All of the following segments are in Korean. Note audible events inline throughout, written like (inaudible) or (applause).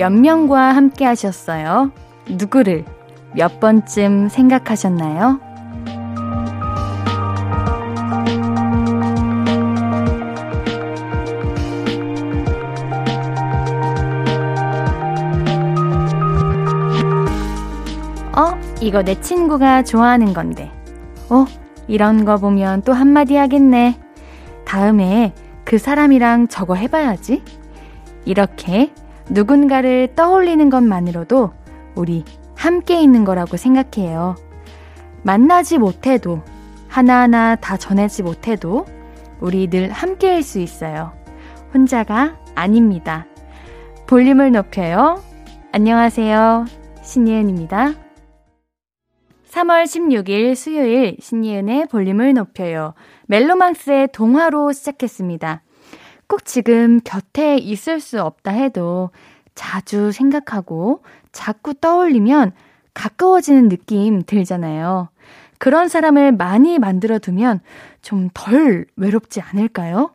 몇 명과 함께 하셨어요? 누구를 몇 번쯤 생각하셨나요? 어, 이거 내 친구가 좋아하는 건데. 어, 이런 거 보면 또 한마디 하겠네. 다음에 그 사람이랑 저거 해봐야지. 이렇게 누군가를 떠올리는 것만으로도 우리 함께 있는 거라고 생각해요. 만나지 못해도, 하나하나 다 전하지 못해도, 우리 늘 함께일 수 있어요. 혼자가 아닙니다. 볼륨을 높여요. 안녕하세요. 신예은입니다. 3월 16일 수요일 신예은의 볼륨을 높여요. 멜로망스의 동화로 시작했습니다. 꼭 지금 곁에 있을 수 없다 해도 자주 생각하고 자꾸 떠올리면 가까워지는 느낌 들잖아요. 그런 사람을 많이 만들어 두면 좀 덜 외롭지 않을까요?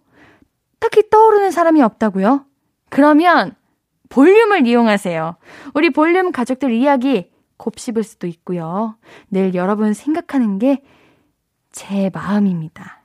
딱히 떠오르는 사람이 없다고요? 그러면 볼륨을 이용하세요. 우리 볼륨 가족들 이야기 곱씹을 수도 있고요. 늘 여러분 생각하는 게 제 마음입니다.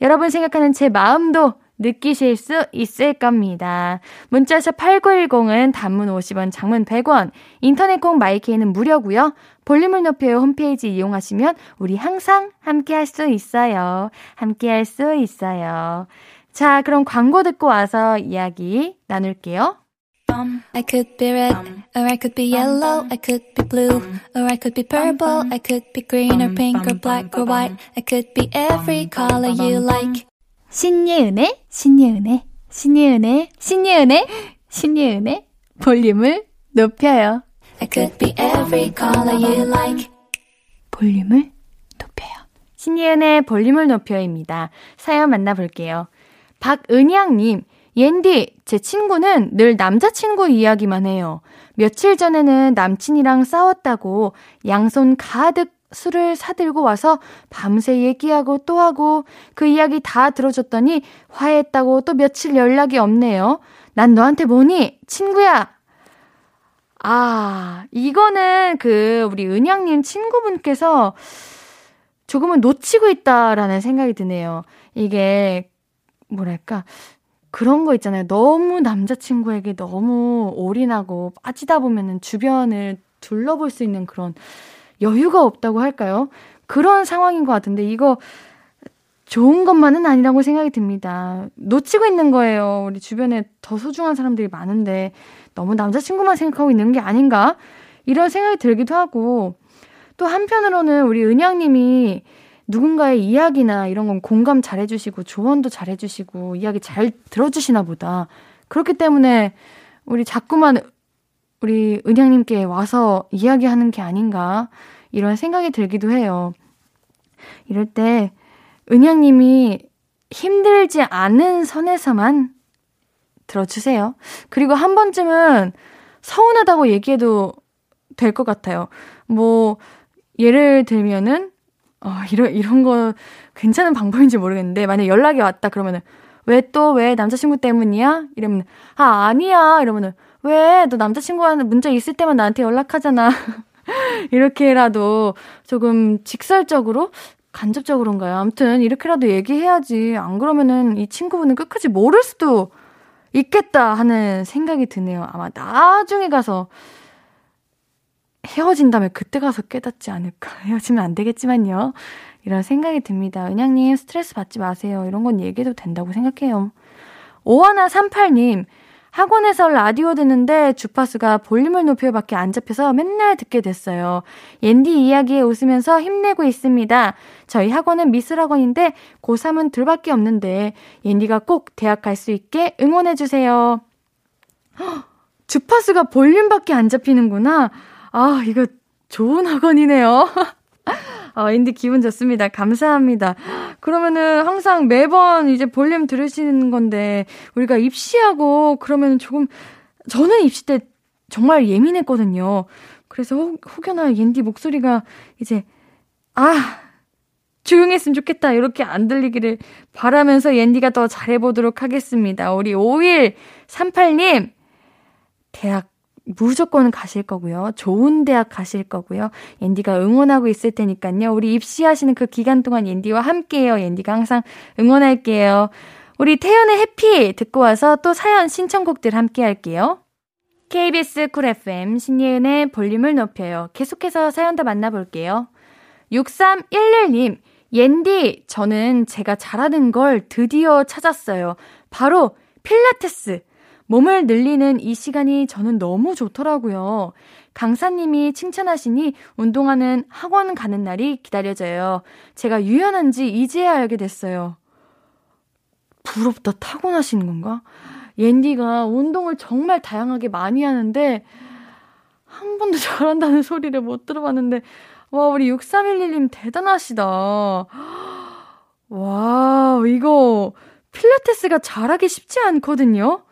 여러분 생각하는 제 마음도 느끼실 수 있을 겁니다. 문자샵 8910은 단문 50원, 장문 100원, 인터넷 콩 마이케이는 무료고요. 볼륨을 높여요 홈페이지 이용하시면 우리 항상 함께 할 수 있어요. 함께 할 수 있어요. 자, 그럼 광고 듣고 와서 이야기 나눌게요. I could be red, or I could be yellow, I could be blue, or I could be purple, I could be green or pink or black or white, I could be every color you like. 신예은의, 신예은의, 신예은의, 신예은의, 신예은의 볼륨을 높여요. I could be every color you like. 볼륨을 높여요. 신예은의 볼륨을 높여입니다. 사연 만나볼게요. 박은양님, 옌디, 제 친구는 늘 남자친구 이야기만 해요. 며칠 전에는 남친이랑 싸웠다고 양손 가득 술을 사들고 와서 밤새 얘기하고 또 하고 그 이야기 다 들어줬더니 화해했다고 또 며칠 연락이 없네요. 난 너한테 뭐니? 친구야! 아, 이거는 그 우리 은양님 친구분께서 조금은 놓치고 있다라는 생각이 드네요. 이게 뭐랄까 그런 거 있잖아요. 너무 남자친구에게 너무 올인하고 빠지다 보면은 주변을 둘러볼 수 있는 그런 여유가 없다고 할까요? 그런 상황인 것 같은데 이거 좋은 것만은 아니라고 생각이 듭니다. 놓치고 있는 거예요. 우리 주변에 더 소중한 사람들이 많은데 너무 남자친구만 생각하고 있는 게 아닌가? 이런 생각이 들기도 하고 또 한편으로는 우리 은양님이 누군가의 이야기나 이런 건 공감 잘 해주시고 조언도 잘 해주시고 이야기 잘 들어주시나 보다. 그렇기 때문에 우리 자꾸만 우리 은양님께 와서 이야기하는 게 아닌가 이런 생각이 들기도 해요. 이럴 때 은양님이 힘들지 않은 선에서만 들어주세요. 그리고 한 번쯤은 서운하다고 얘기해도 될 것 같아요. 뭐 예를 들면은 어, 이런, 이런 거 괜찮은 방법인지 모르겠는데, 만약 연락이 왔다 그러면은, 왜 또, 왜 남자친구 때문이야? 이러면, 아, 아니야. 이러면은, 왜? 너 남자친구한테 문제 있을 때만 나한테 연락하잖아. (laughs) 이렇게라도 조금 직설적으로, 간접적으로인가요? 아무튼, 이렇게라도 얘기해야지. 안 그러면은 이 친구분은 끝까지 모를 수도 있겠다 하는 생각이 드네요. 아마 나중에 가서 헤어진다면 그때 가서 깨닫지 않을까. (laughs) 헤어지면 안 되겠지만요. 이런 생각이 듭니다. 은양님 스트레스 받지 마세요. 이런 건 얘기해도 된다고 생각해요. 오하나 38님, 학원에서 라디오 듣는데 주파수가 볼륨을 높여밖에 안 잡혀서 맨날 듣게 됐어요. 옌디 이야기에 웃으면서 힘내고 있습니다. 저희 학원은 미술학원인데 고3은 둘밖에 없는데 옌디가 꼭 대학 갈 수 있게 응원해주세요. 주파수가 볼륨밖에 안 잡히는구나. 아, 이거 좋은 학원이네요. (laughs) 어, 인디 기분 좋습니다. 감사합니다. 그러면은 항상 매번 이제 볼륨 들으시는 건데, 우리가 입시하고 그러면 조금, 저는 입시 때 정말 예민했거든요. 그래서 혹, 혹여나 옌디 목소리가 이제, 아, 조용했으면 좋겠다. 이렇게 안 들리기를 바라면서 옌디가 더 잘해보도록 하겠습니다. 우리 5138님, 대학 무조건 가실 거고요. 좋은 대학 가실 거고요. 옌디가 응원하고 있을 테니까요. 우리 입시하시는 그 기간 동안 옌디와 함께해요. 옌디가 항상 응원할게요. 우리 태연의 해피 듣고 와서 또 사연 신청곡들 함께 할게요. KBS 쿨 FM 신예은의 볼륨을 높여요. 계속해서 사연 더 만나볼게요. 6311님, 옌디, 저는 제가 잘하는 걸 드디어 찾았어요. 바로 필라테스. 몸을 늘리는 이 시간이 저는 너무 좋더라고요. 강사님이 칭찬하시니 운동하는 학원 가는 날이 기다려져요. 제가 유연한지 이제야 알게 됐어요. 부럽다. 타고나시는 건가? 옌디가 운동을 정말 다양하게 많이 하는데, 한 번도 (laughs) 잘한다는 소리를 못 들어봤는데, 와, 우리 6311님 대단하시다. (gasps) 와, 이거, 필라테스가 잘하기 쉽지 않거든요?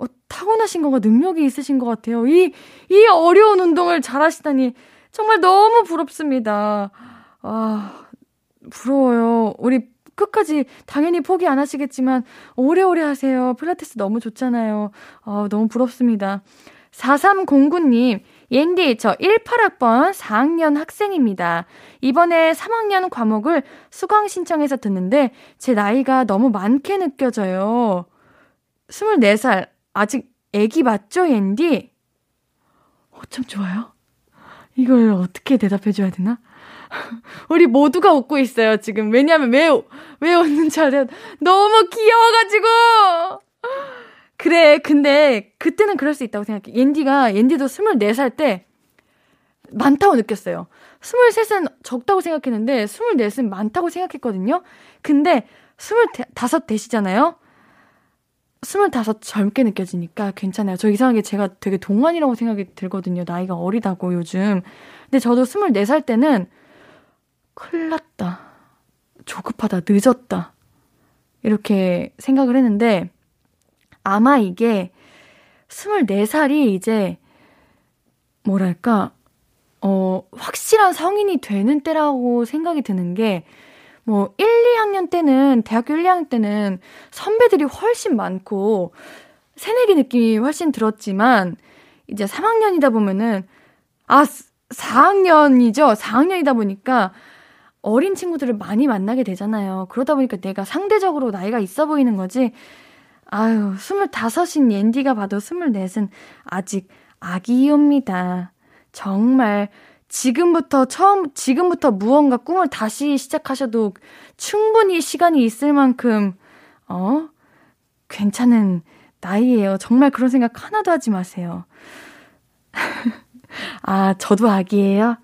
어, 타고나신 거가 능력이 있으신 것 같아요. 이, 이 어려운 운동을 잘 하시다니 정말 너무 부럽습니다. 아, 부러워요. 우리 끝까지 당연히 포기 안 하시겠지만 오래오래 하세요. 필라테스 너무 좋잖아요. 아, 너무 부럽습니다. 4309님, 옌디, 저 18학번 4학년 학생입니다. 이번에 3학년 과목을 수강 신청해서 듣는데 제 나이가 너무 많게 느껴져요. 24살, 아직 애기 맞죠, 앤디? 어쩜 좋아요? 이걸 어떻게 대답해줘야 되나? (laughs) 우리 모두가 웃고 있어요, 지금. 왜냐면, 왜, 왜 웃는지 알아요? 너무 귀여워가지고! 그래, 근데, 그때는 그럴 수 있다고 생각해. 옌디가, 옌디도 24살 때, 많다고 느꼈어요. 23은 적다고 생각했는데, 24은 많다고 생각했거든요? 근데, 25 되시잖아요? 스물다섯 젊게 느껴지니까 괜찮아요. 저 이상하게 제가 되게 동안이라고 생각이 들거든요. 나이가 어리다고 요즘. 근데 저도 스물네 살 때는 큰일 났다. 조급하다. 늦었다. 이렇게 생각을 했는데 아마 이게 스물네 살이 이제 뭐랄까 어 확실한 성인이 되는 때라고 생각이 드는 게 뭐 1, 2학년 때는 대학교 1, 2학년 때는 선배들이 훨씬 많고 새내기 느낌이 훨씬 들었지만 이제 3학년이다 보면은 아 4학년이죠. 4학년이다 보니까 어린 친구들을 많이 만나게 되잖아요. 그러다 보니까 내가 상대적으로 나이가 있어 보이는 거지. 아유, 25인 옌디가 봐도 24은 아직 아기입니다. 정말 지금부터 처음, 지금부터 무언가 꿈을 다시 시작하셔도 충분히 시간이 있을 만큼, 어? 괜찮은 나이예요. 정말 그런 생각 하나도 하지 마세요. (laughs) 아, 저도 아기예요?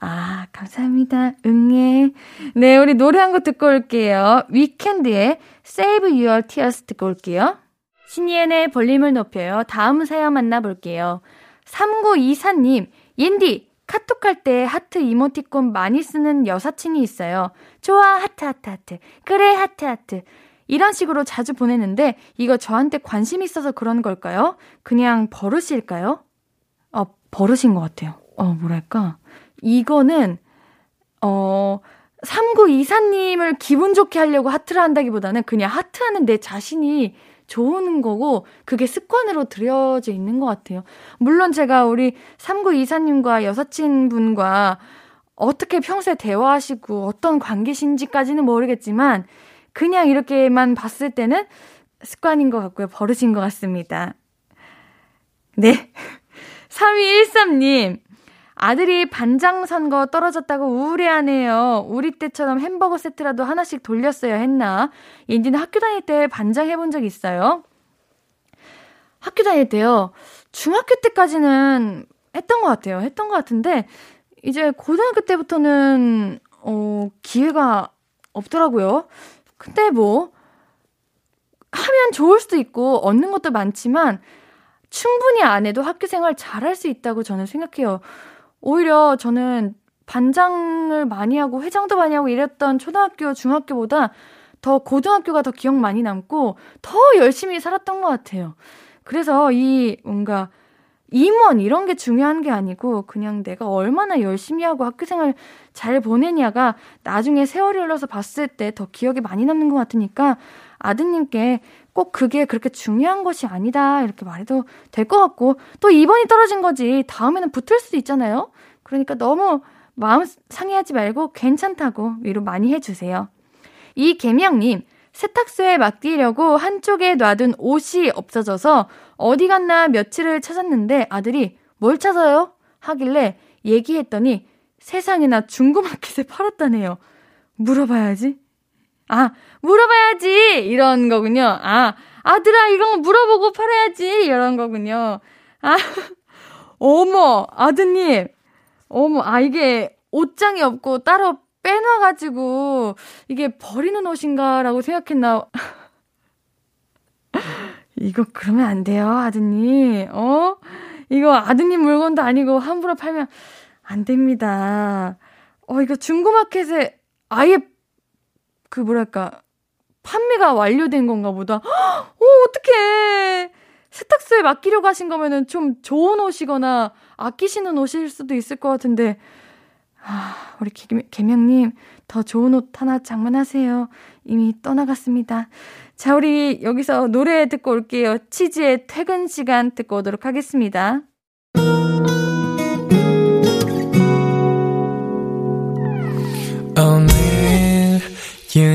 아, 감사합니다. 응애. 네, 우리 노래 한 곡 듣고 올게요. 위켄드의 Save Your Tears 듣고 올게요. 신예은의 볼륨을 높여요. 다음 사연 만나볼게요. 3924님, 옌디, 카톡할 때 하트 이모티콘 많이 쓰는 여사친이 있어요. 좋아, 하트, 하트, 하트. 그래, 하트, 하트. 이런 식으로 자주 보내는데 이거 저한테 관심 있어서 그런 걸까요? 그냥 버릇일까요? 어, 버릇인 것 같아요. 어, 뭐랄까. 이거는, 어, 3924님을 기분 좋게 하려고 하트를 한다기보다는 그냥 하트하는 내 자신이 좋은 거고 그게 습관으로 들여져 있는 것 같아요. 물론 제가 우리 3924님과 여사친분과 어떻게 평소에 대화하시고 어떤 관계신지까지는 모르겠지만 그냥 이렇게만 봤을 때는 습관인 것 같고요. 버릇인 것 같습니다. 네. (laughs) 3213님. 아들이 반장 선거 떨어졌다고 우울해하네요. 우리 때처럼 햄버거 세트라도 하나씩 돌렸어야 했나? 인디는 학교 다닐 때 반장 해본 적 있어요? 학교 다닐 때요. 중학교 때까지는 했던 것 같아요. 했던 것 같은데 이제 고등학교 때부터는 어 기회가 없더라고요. 근데 뭐 하면 좋을 수도 있고 얻는 것도 많지만 충분히 안 해도 학교 생활 잘할 수 있다고 저는 생각해요. 오히려 저는 반장을 많이 하고 회장도 많이 하고 이랬던 초등학교, 중학교보다 더 고등학교가 더 기억 많이 남고 더 열심히 살았던 것 같아요. 그래서 이 뭔가 임원 이런 게 중요한 게 아니고 그냥 내가 얼마나 열심히 하고 학교 생활 잘 보내냐가 나중에 세월이 흘러서 봤을 때 더 기억에 많이 남는 것 같으니까 아드님께 꼭 그게 그렇게 중요한 것이 아니다. 이렇게 말해도 될 것 같고, 또 2번이 떨어진 거지. 다음에는 붙을 수도 있잖아요. 그러니까 너무 마음 상해하지 말고 괜찮다고 위로 많이 해주세요. 이 개명님, 세탁소에 맡기려고 한쪽에 놔둔 옷이 없어져서 어디 갔나 며칠을 찾았는데 아들이 뭘 찾아요? 하길래 얘기했더니 세상에나 중고마켓에 팔았다네요. 물어봐야지. 아, 물어봐야지! 이런 거군요. 아, 아들아, 이런 거 물어보고 팔아야지! 이런 거군요. 아, (laughs) 어머, 아드님. 어머, 아, 이게 옷장이 없고 따로 빼놔가지고, 이게 버리는 옷인가라고 생각했나. (laughs) 이거 그러면 안 돼요, 아드님. 어? 이거 아드님 물건도 아니고 함부로 팔면 안 됩니다. 어, 이거 중고마켓에 아예 그 뭐랄까 판매가 완료된 건가 보다. 어, 어떡해. 세탁소에 맡기려고 하신 거면은 좀 좋은 옷이거나 아끼시는 옷일 수도 있을 것 같은데. 아, 우리 개명님, 더 좋은 옷 하나 장만하세요. 이미 떠나갔습니다. 자, 우리 여기서 노래 듣고 올게요. 치즈의 퇴근 시간 듣고 오도록 하겠습니다.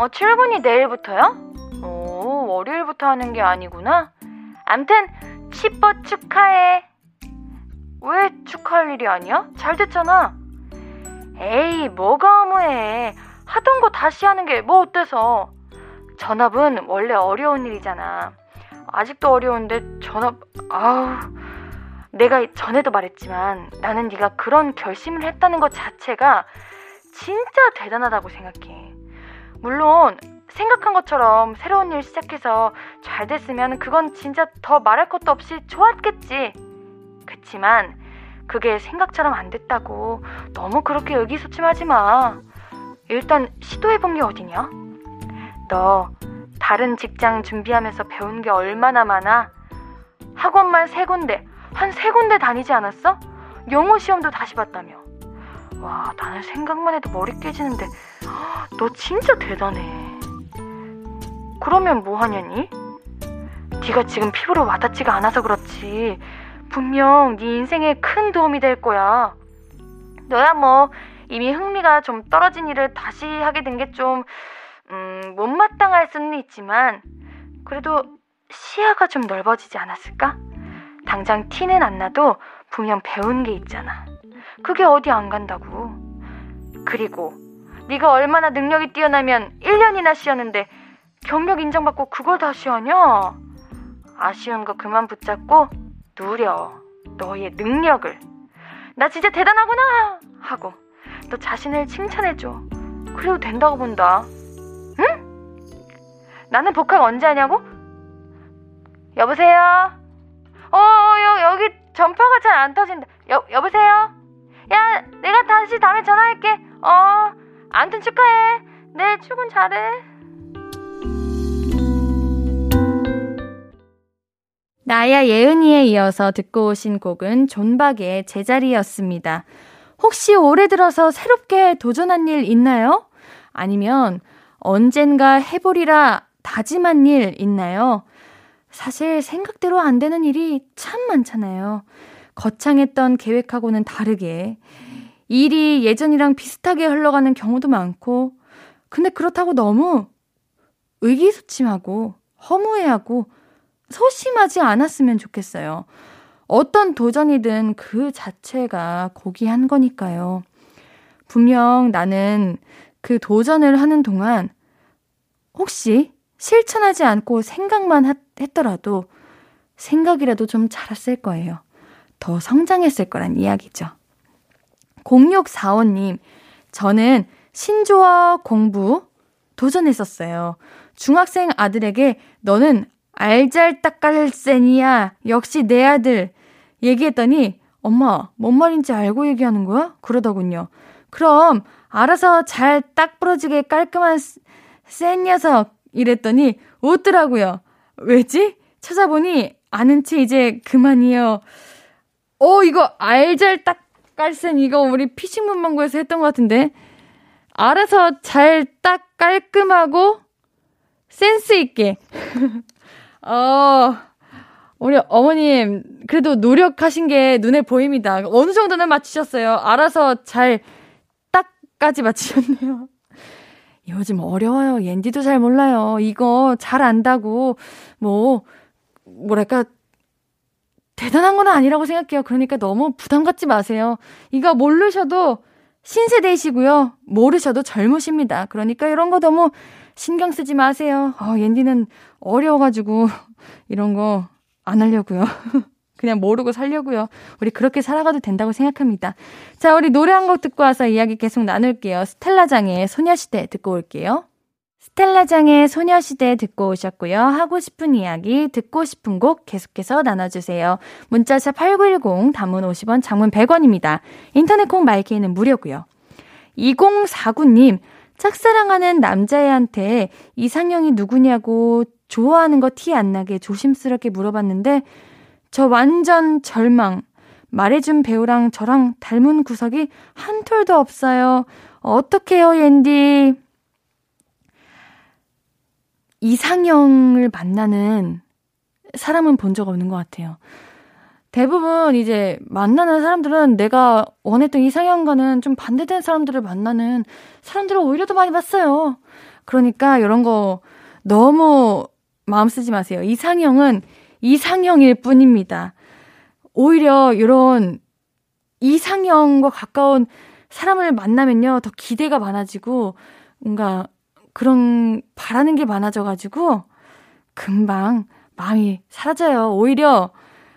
어, 출근이 내일부터요? 오, 월요일부터 하는 게 아니구나. 암튼, 치버 축하해. 왜 축하할 일이 아니야? 잘 됐잖아. 에이, 뭐가 어무해. 하던 거 다시 하는 게 뭐 어때서. 전업은 원래 어려운 일이잖아. 아직도 어려운데 전업, 아우. 내가 전에도 말했지만 나는 네가 그런 결심을 했다는 것 자체가 진짜 대단하다고 생각해. 물론 생각한 것처럼 새로운 일 시작해서 잘 됐으면 그건 진짜 더 말할 것도 없이 좋았겠지. 그치만 그게 생각처럼 안 됐다고 너무 그렇게 의기소침하지 마. 일단 시도해본 게 어디냐? 너 다른 직장 준비하면서 배운 게 얼마나 많아? 학원만 세 군데, 한 세 군데 다니지 않았어? 영어 시험도 다시 봤다며. 와, 나는 생각만 해도 머리 깨지는데 너 진짜 대단해. 그러면 뭐 하냐니? 네가 지금 피부로 와닿지가 않아서 그렇지. 분명 네 인생에 큰 도움이 될 거야. 너야 뭐 이미 흥미가 좀 떨어진 일을 다시 하게 된 게 좀 음, 못마땅할 수는 있지만 그래도 시야가 좀 넓어지지 않았을까? 당장 티는 안 나도 분명 배운 게 있잖아. 그게 어디 안 간다고. 그리고 네가 얼마나 능력이 뛰어나면 1년이나 쉬었는데 경력 인정받고 그걸 다시 하냐? 아쉬운 거 그만 붙잡고 누려 너의 능력을. 나 진짜 대단하구나 하고 너 자신을 칭찬해줘. 그래도 된다고 본다. 응? 나는 복학 언제 하냐고? 여보세요? 어, 여, 여기 전파가 잘 안 터진다. 여, 여보세요? 야, 내가 다시 다음에 전화할게. 어, 암튼 축하해. 내 네, 출근 잘해. 나야 예은이에 이어서 듣고 오신 곡은 존박의 제자리였습니다. 혹시 올해 들어서 새롭게 도전한 일 있나요? 아니면 언젠가 해보리라 다짐한 일 있나요? 사실 생각대로 안 되는 일이 참 많잖아요. 거창했던 계획하고는 다르게 일이 예전이랑 비슷하게 흘러가는 경우도 많고, 근데 그렇다고 너무 의기소침하고 허무해하고 소심하지 않았으면 좋겠어요. 어떤 도전이든 그 자체가 고귀한 거니까요. 분명 나는 그 도전을 하는 동안 혹시 실천하지 않고 생각만 했더라도 생각이라도 좀 자랐을 거예요. 더 성장했을 거란 이야기죠. 0645님, 저는 신조어 공부 도전했었어요. 중학생 아들에게 너는 알잘딱깔센이야. 역시 내 아들. 얘기했더니 엄마, 뭔 말인지 알고 얘기하는 거야? 그러더군요. 그럼 알아서 잘 딱 부러지게 깔끔한 센 녀석 이랬더니 웃더라고요. 왜지? 찾아보니 아는 체 이제 그만이요. 어, 이거 알잘 딱 깔센 이거 우리 피싱 문방구에서 했던 것 같은데. 알아서 잘 딱 깔끔하고 센스 있게. (laughs) 어, 우리 어머님, 그래도 노력하신 게 눈에 보입니다. 어느 정도는 맞추셨어요. 알아서 잘 딱까지 맞추셨네요. (laughs) 요즘 어려워요. 옌디도 잘 몰라요. 이거 잘 안다고, 뭐, 뭐랄까, 대단한 건 아니라고 생각해요. 그러니까 너무 부담 갖지 마세요. 이거 모르셔도 신세대이시고요. 모르셔도 젊으십니다. 그러니까 이런 거 너무 신경 쓰지 마세요. 어, 옌디는 어려워가지고 이런 거 안 하려고요. (laughs) 그냥 모르고 살려고요. 우리 그렇게 살아가도 된다고 생각합니다. 자, 우리 노래 한 곡 듣고 와서 이야기 계속 나눌게요. 스텔라장의 소녀시대 듣고 올게요. 스텔라장의 소녀시대 듣고 오셨고요. 하고 싶은 이야기, 듣고 싶은 곡 계속해서 나눠주세요. 문자샵 8910, 단문 50원, 장문 100원입니다. 인터넷 콩 마이케이는 무료고요. 2049님, 짝사랑하는 남자애한테 이상형이 누구냐고 좋아하는 거 티 안 나게 조심스럽게 물어봤는데 저 완전 절망. 말해준 배우랑 저랑 닮은 구석이 한 톨도 없어요. 어떡해요, 옌디. 이상형을 만나는 사람은 본 적 없는 것 같아요. 대부분 이제 만나는 사람들은 내가 원했던 이상형과는 좀 반대된 사람들을 만나는 사람들을 오히려 더 많이 봤어요. 그러니까 이런 거 너무 마음 쓰지 마세요. 이상형은 이상형일 뿐입니다. 오히려 이런 이상형과 가까운 사람을 만나면요, 더 기대가 많아지고, 뭔가 그런 바라는 게 많아져가지고, 금방 마음이 사라져요. 오히려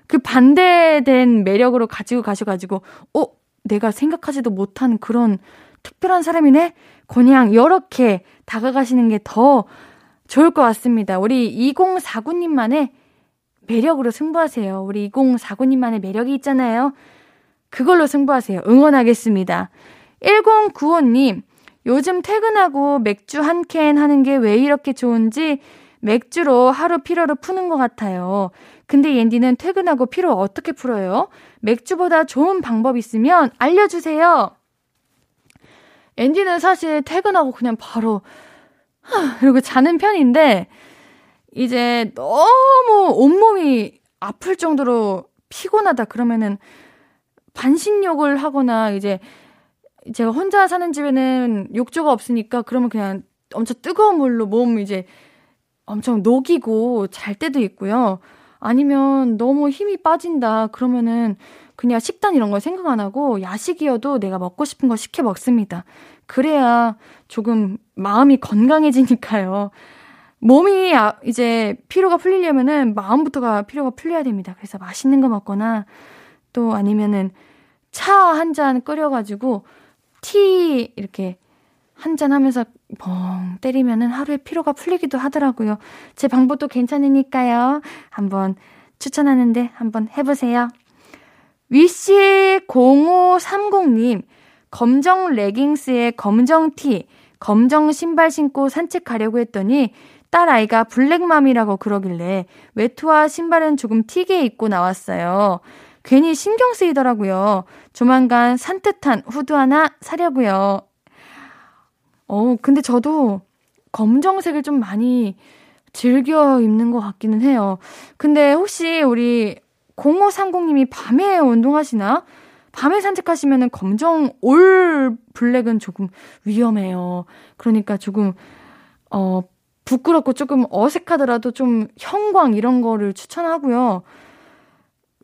그 반대된 매력으로 가지고 가셔가지고, 어, 내가 생각하지도 못한 그런 특별한 사람이네? 그냥 이렇게 다가가시는 게 더 좋을 것 같습니다. 우리 2049님만의 매력으로 승부하세요. 우리 2049님만의 매력이 있잖아요. 그걸로 승부하세요. 응원하겠습니다. 1095님, 요즘 퇴근하고 맥주 한 캔 하는 게 왜 이렇게 좋은지 맥주로 하루 피로를 푸는 것 같아요. 근데 옌디는 퇴근하고 피로 어떻게 풀어요? 맥주보다 좋은 방법 있으면 알려주세요. 앤디는 사실 퇴근하고 그냥 바로 하, 이러고 자는 편인데 이제 너무 온몸이 아플 정도로 피곤하다 그러면은 반신욕을 하거나 이제 제가 혼자 사는 집에는 욕조가 없으니까 그러면 그냥 엄청 뜨거운 물로 몸 이제 엄청 녹이고 잘 때도 있고요. 아니면 너무 힘이 빠진다. 그러면은 그냥 식단 이런 걸 생각 안 하고 야식이어도 내가 먹고 싶은 거 시켜 먹습니다. 그래야 조금 마음이 건강해지니까요. 몸이 아, 이제 피로가 풀리려면은 마음부터가 피로가 풀려야 됩니다. 그래서 맛있는 거 먹거나 또 아니면은 차 한 잔 끓여가지고 티 이렇게 한 잔 하면서 뻥 때리면은 하루에 피로가 풀리기도 하더라고요. 제 방법도 괜찮으니까요. 한번 추천하는데 한번 해보세요. 위씨 0530님, 검정 레깅스에 검정 티, 검정 신발 신고 산책 가려고 했더니 딸 아이가 블랙맘이라고 그러길래 외투와 신발은 조금 튀게 입고 나왔어요. 괜히 신경 쓰이더라고요. 조만간 산뜻한 후드 하나 사려고요. 어, 근데 저도 검정색을 좀 많이 즐겨 입는 것 같기는 해요. 근데 혹시 우리 0530님이 밤에 운동하시나? 밤에 산책하시면은 검정 올 블랙은 조금 위험해요. 그러니까 조금, 어, 부끄럽고 조금 어색하더라도 좀 형광 이런 거를 추천하고요.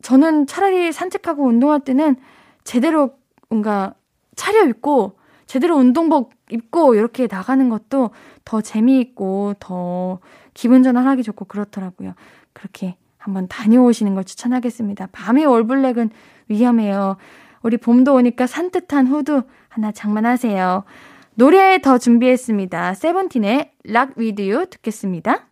저는 차라리 산책하고 운동할 때는 제대로 뭔가 차려입고 제대로 운동복 입고 이렇게 나가는 것도 더 재미있고 더 기분 전환하기 좋고 그렇더라고요. 그렇게 한번 다녀오시는 걸 추천하겠습니다. 밤에 올블랙은 위험해요. 우리 봄도 오니까 산뜻한 후드 하나 장만하세요. 노래 더 준비했습니다. 세븐틴의 락 위드유 듣겠습니다.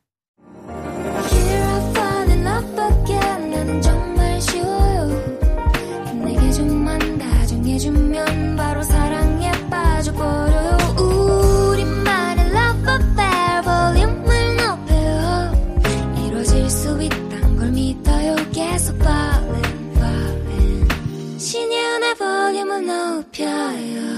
해주면 바로 사랑에 빠져 버려. 우리만의 love affair 볼륨을 높여요 이루어질 수 있단 걸 믿어요. 계속 falling falling. 신예은의 볼륨을 높여요.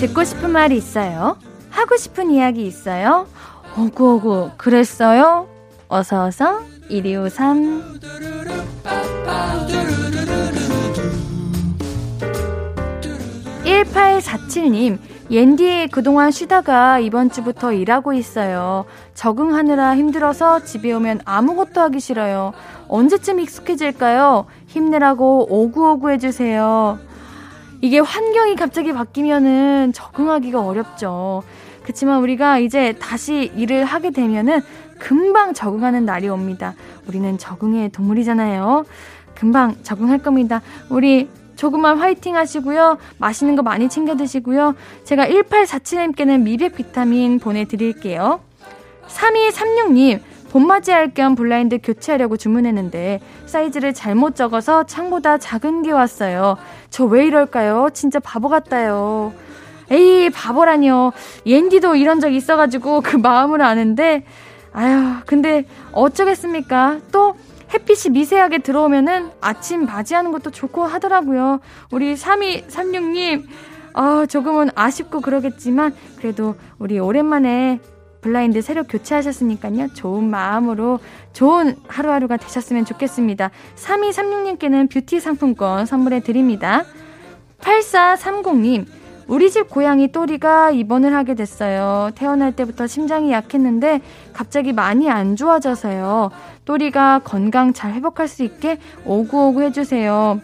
듣고 싶은 말이 있어요? 하고 싶은 이야기 있어요? 오구오구 그랬어요? 어서어서 1253 1847님 옌디 그동안 쉬다가 이번 주부터 일하고 있어요. 적응하느라 힘들어서 집에 오면 아무것도 하기 싫어요. 언제쯤 익숙해질까요? 힘내라고 오구오구 해주세요. 이게 환경이 갑자기 바뀌면은 적응하기가 어렵죠. 그렇지만 우리가 이제 다시 일을 하게 되면은 금방 적응하는 날이 옵니다. 우리는 적응의 동물이잖아요. 금방 적응할 겁니다. 우리 조금만 화이팅 하시고요. 맛있는 거 많이 챙겨 드시고요. 제가 1847님께는 미백 비타민 보내드릴게요. 3236님, 봄 맞이할 겸 블라인드 교체하려고 주문했는데 사이즈를 잘못 적어서 창보다 작은 게 왔어요. 저 왜 이럴까요? 진짜 바보 같다요. 에이, 바보라니요. 옌디도 이런 적 있어가지고 그 마음을 아는데, 아휴, 근데 어쩌겠습니까? 또 햇빛이 미세하게 들어오면은 아침 바지하는 것도 좋고 하더라고요. 우리 3236님, 어, 조금은 아쉽고 그러겠지만, 그래도 우리 오랜만에 블라인드 새로 교체하셨으니까요. 좋은 마음으로 좋은 하루하루가 되셨으면 좋겠습니다. 3236님께는 뷰티 상품권 선물해 드립니다. 8430님, 우리 집 고양이 또리가 입원을 하게 됐어요. 태어날 때부터 심장이 약했는데 갑자기 많이 안 좋아져서요. 또리가 건강 잘 회복할 수 있게 오구오구 해주세요.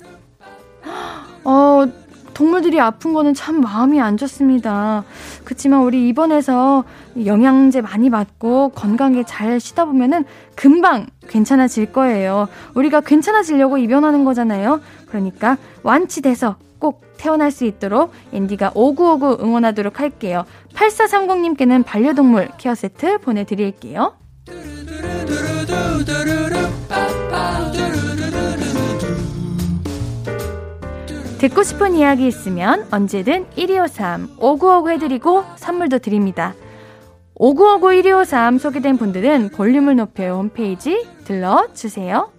어, 동물들이 아픈 거는 참 마음이 안 좋습니다. 그렇지만 우리 입원해서 영양제 많이 맞고 건강하게 잘 쉬다 보면은 금방 괜찮아질 거예요. 우리가 괜찮아지려고 입원하는 거잖아요. 그러니까 완치돼서 꼭 태어날 수 있도록 앤디가 오구오구 응원하도록 할게요. 8430님께는 반려동물 케어 세트 보내드릴게요. 듣고 싶은 이야기 있으면 언제든 1253 5959 해드리고 선물도 드립니다. 5959 1253 소개된 분들은 볼륨을 높여 홈페이지 들러주세요.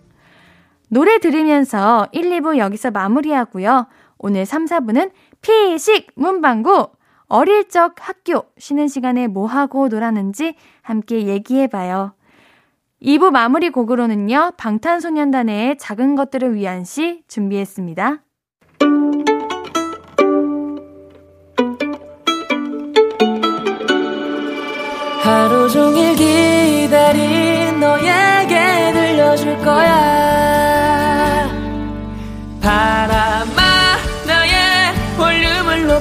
노래 들으면서 1, 2부 여기서 마무리하고요. 오늘 3, 4부는 피식 문방구 어릴 적 학교 쉬는 시간에 뭐 하고 놀았는지 함께 얘기해 봐요. 2부 마무리 곡으로는요, 방탄소년단의 작은 것들을 위한 시 준비했습니다. 하루 종일 기다린 너에게 들려줄 거야.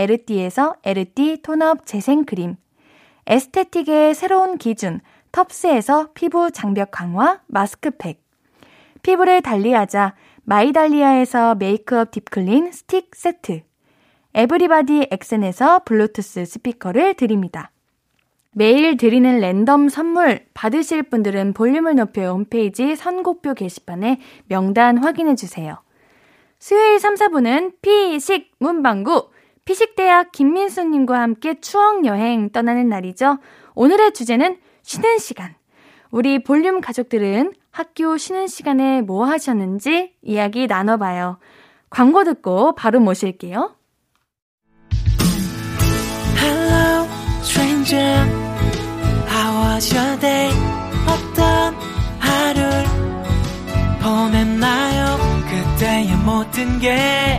에르띠에서 에르띠 tone-up 재생 크림, aesthetic의 새로운 기준 텁스에서 피부 장벽 강화 마스크팩, 피부를 달리하자 마이달리아에서 메이크업 deep clean 스틱 세트, 에브리바디 엑센에서 블루투스 스피커를 드립니다. 매일 드리는 랜덤 선물 받으실 분들은 볼륨을 높여 홈페이지 선곡표 게시판에 명단 확인해 주세요. 수요일 3, 4분은 피식 문방구 피식대학 김민수님과 함께 추억여행 떠나는 날이죠. 오늘의 주제는 쉬는 시간. 우리 볼륨 가족들은 학교 쉬는 시간에 뭐 하셨는지 이야기 나눠봐요. 광고 듣고 바로 모실게요. Hello, stranger. How was your day? 어떤 하루를 보냈나요? 그때의 모든 게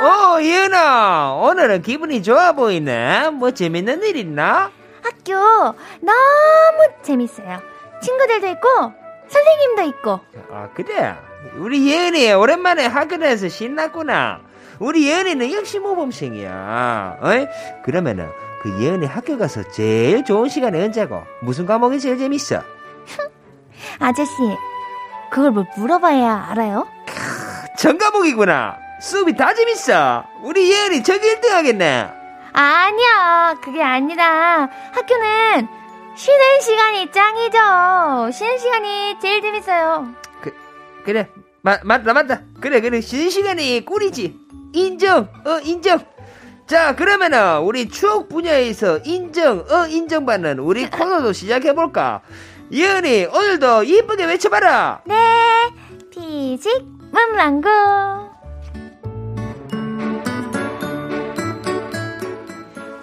안녕하세요. 어, 예은아, 오늘은 기분이 좋아 보이네. 뭐 재밌는 일 있나? 학교 너무 재밌어요. 친구들도 있고, 선생님도 있고. 아, 그래. 우리 예은이 오랜만에 학교 다녀서 신났구나. 우리 예은이는 역시 모범생이야. 어이? 그러면은 그 예은이 학교 가서 제일 좋은 시간이 언제고? 무슨 과목이 제일 재밌어? 아저씨, 그걸 뭐 물어봐야 알아요? 전과목이구나. 수업이 다 재밌어. 우리 예은이 저기 1등 하겠네. 아니야, 그게 아니라 학교는 쉬는 시간이 짱이죠. 쉬는 시간이 제일 재밌어요. 그래. 마, 맞다, 맞다. 그래, 그래. 쉬는 시간이 꿀이지. 인정, 어, 인정. 자, 그러면은, 우리 추억 분야에서 인정, 어, 인정받는 우리 (laughs) 코너도 시작해볼까? 예은이, 오늘도 이쁘게 외쳐봐라! 네, 피식 문방구.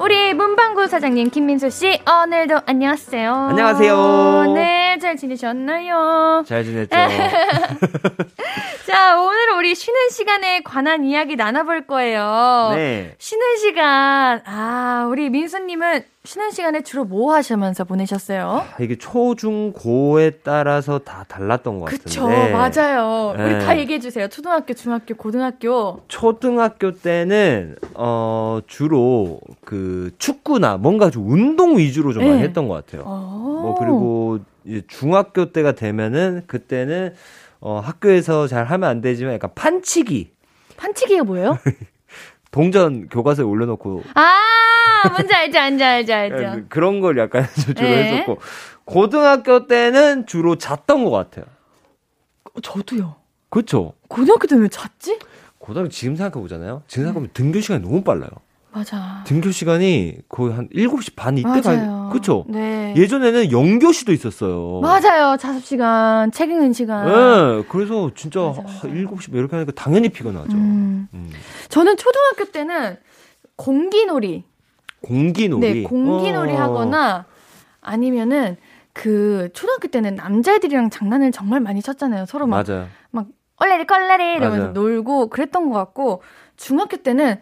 우리 문방구 사장님 김민수 씨 오늘도 안녕하세요. 안녕하세요. 네, 잘 지내셨나요? 잘 지냈죠? (laughs) 자, 오늘 우리 쉬는 시간에 관한 이야기 나눠볼 거예요. 네. 쉬는 시간, 아, 우리 민수님은 쉬는 시간에 주로 뭐 하시면서 보내셨어요? 이게 초, 중, 고에 따라서 다 달랐던 것 그쵸, 같은데. 맞아요. 우리 네. 다 얘기해 주세요. 초등학교, 중학교, 고등학교. 초등학교 때는 어 주로 그 축구나 뭔가 좀 운동 위주로 좀 많이 네. 했던 것 같아요. 어. 뭐 그리고 중학교 때가 되면은 그때는 어 학교에서 잘 하면 안 되지만 약간 판치기 판치기가 뭐예요? (laughs) 동전 교과서에 올려놓고 아, 뭔지 알죠, 알죠, 알죠, 알죠. 그- 그런 걸 약간 (laughs) 주로 네. 했었고 고등학교 때는 주로 잤던 것 같아요. 저도요. 그렇죠. 고등학교 때는 왜 잤지? 고등학교 지금 생각해 보잖아요. 지금 생각하면 등교 시간이 너무 빨라요. 맞아. 등교 시간이 거의 한 7시 반 이때 맞아요. 가 그렇죠. 네. 예전에는 영교시도 있었어요. 맞아요. 자습 시간, 책 읽는 시간. 네, 그래서 진짜 맞아, 맞아. 7시 뭐 이렇게 하니까 당연히 피곤하죠. 음. 음. 저는 초등학교 때는 공기놀이. 공기놀이. 네, 공기놀이 어. 하거나 아니면은 그 초등학교 때는 남자애들이랑 장난을 정말 많이 쳤잖아요. 서로 막, 맞아요. 막 얼레리 껄레리 이러면서 맞아요. 놀고 그랬던 것 같고 중학교 때는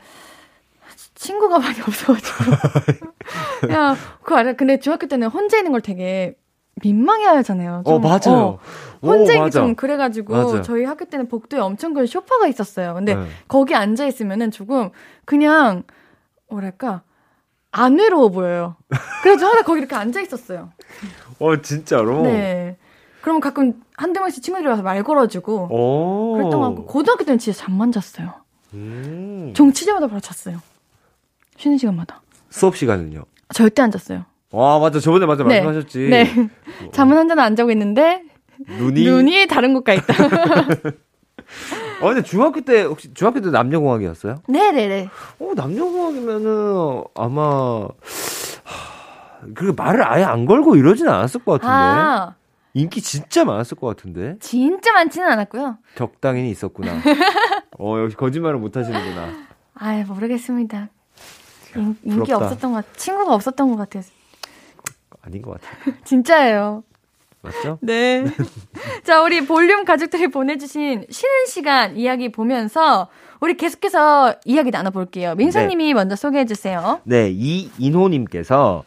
친구가 많이 없어가지고 (laughs) 야 그거 알아? 근데 중학교 때는 혼자 있는 걸 되게 민망해 하잖아요. 어, 좀, 맞아요. 어, 오, 혼자 맞아. 좀 그래가지고 맞아. 저희 학교 때는 복도에 엄청 큰 소파가 있었어요. 근데 네. 거기 앉아 있으면은 조금 그냥 뭐랄까 안 외로워 보여요. 그래서 항상 거기 이렇게 앉아 있었어요. 어, 진짜로? 네. 그러면 가끔 한두 명씩 친구들이 와서 말 걸어주고 오. 그랬던 것 같고 고등학교 때는 진짜 잠만 잤어요. 음. 종 치자마자 바로 잤어요. 쉬는 시간마다. 수업 시간은요? 절대 안 잤어요. 아, 맞아. 저번에 맞아. 네. 말씀하셨지. 네. 잠은 혼자는 안 자고 있는데 눈이. 눈이 다른 곳가 있다. (laughs) (laughs) 어, 근데 중학교 때, 혹시 중학교 때 남녀공학이었어요? 네네네. 어, 남녀공학이면은 아마, 하, 그 말을 아예 안 걸고 이러진 않았을 것 같은데. 아, 인기 진짜 많았을 것 같은데. 진짜 많지는 않았고요. 적당히 있었구나. (laughs) 어, 역시 거짓말을 못 하시는구나. 아 모르겠습니다. 인, 인기. 없었던 것 같, 친구가 없었던 것 같아요. 아닌 것 같아요. (laughs) 진짜예요. 맞죠? (laughs) 네. 자, 우리 볼륨 가족들이 보내주신 쉬는 시간 이야기 보면서 우리 계속해서 이야기 나눠볼게요. 민서님이 먼저 소개해주세요. 네, 이인호님께서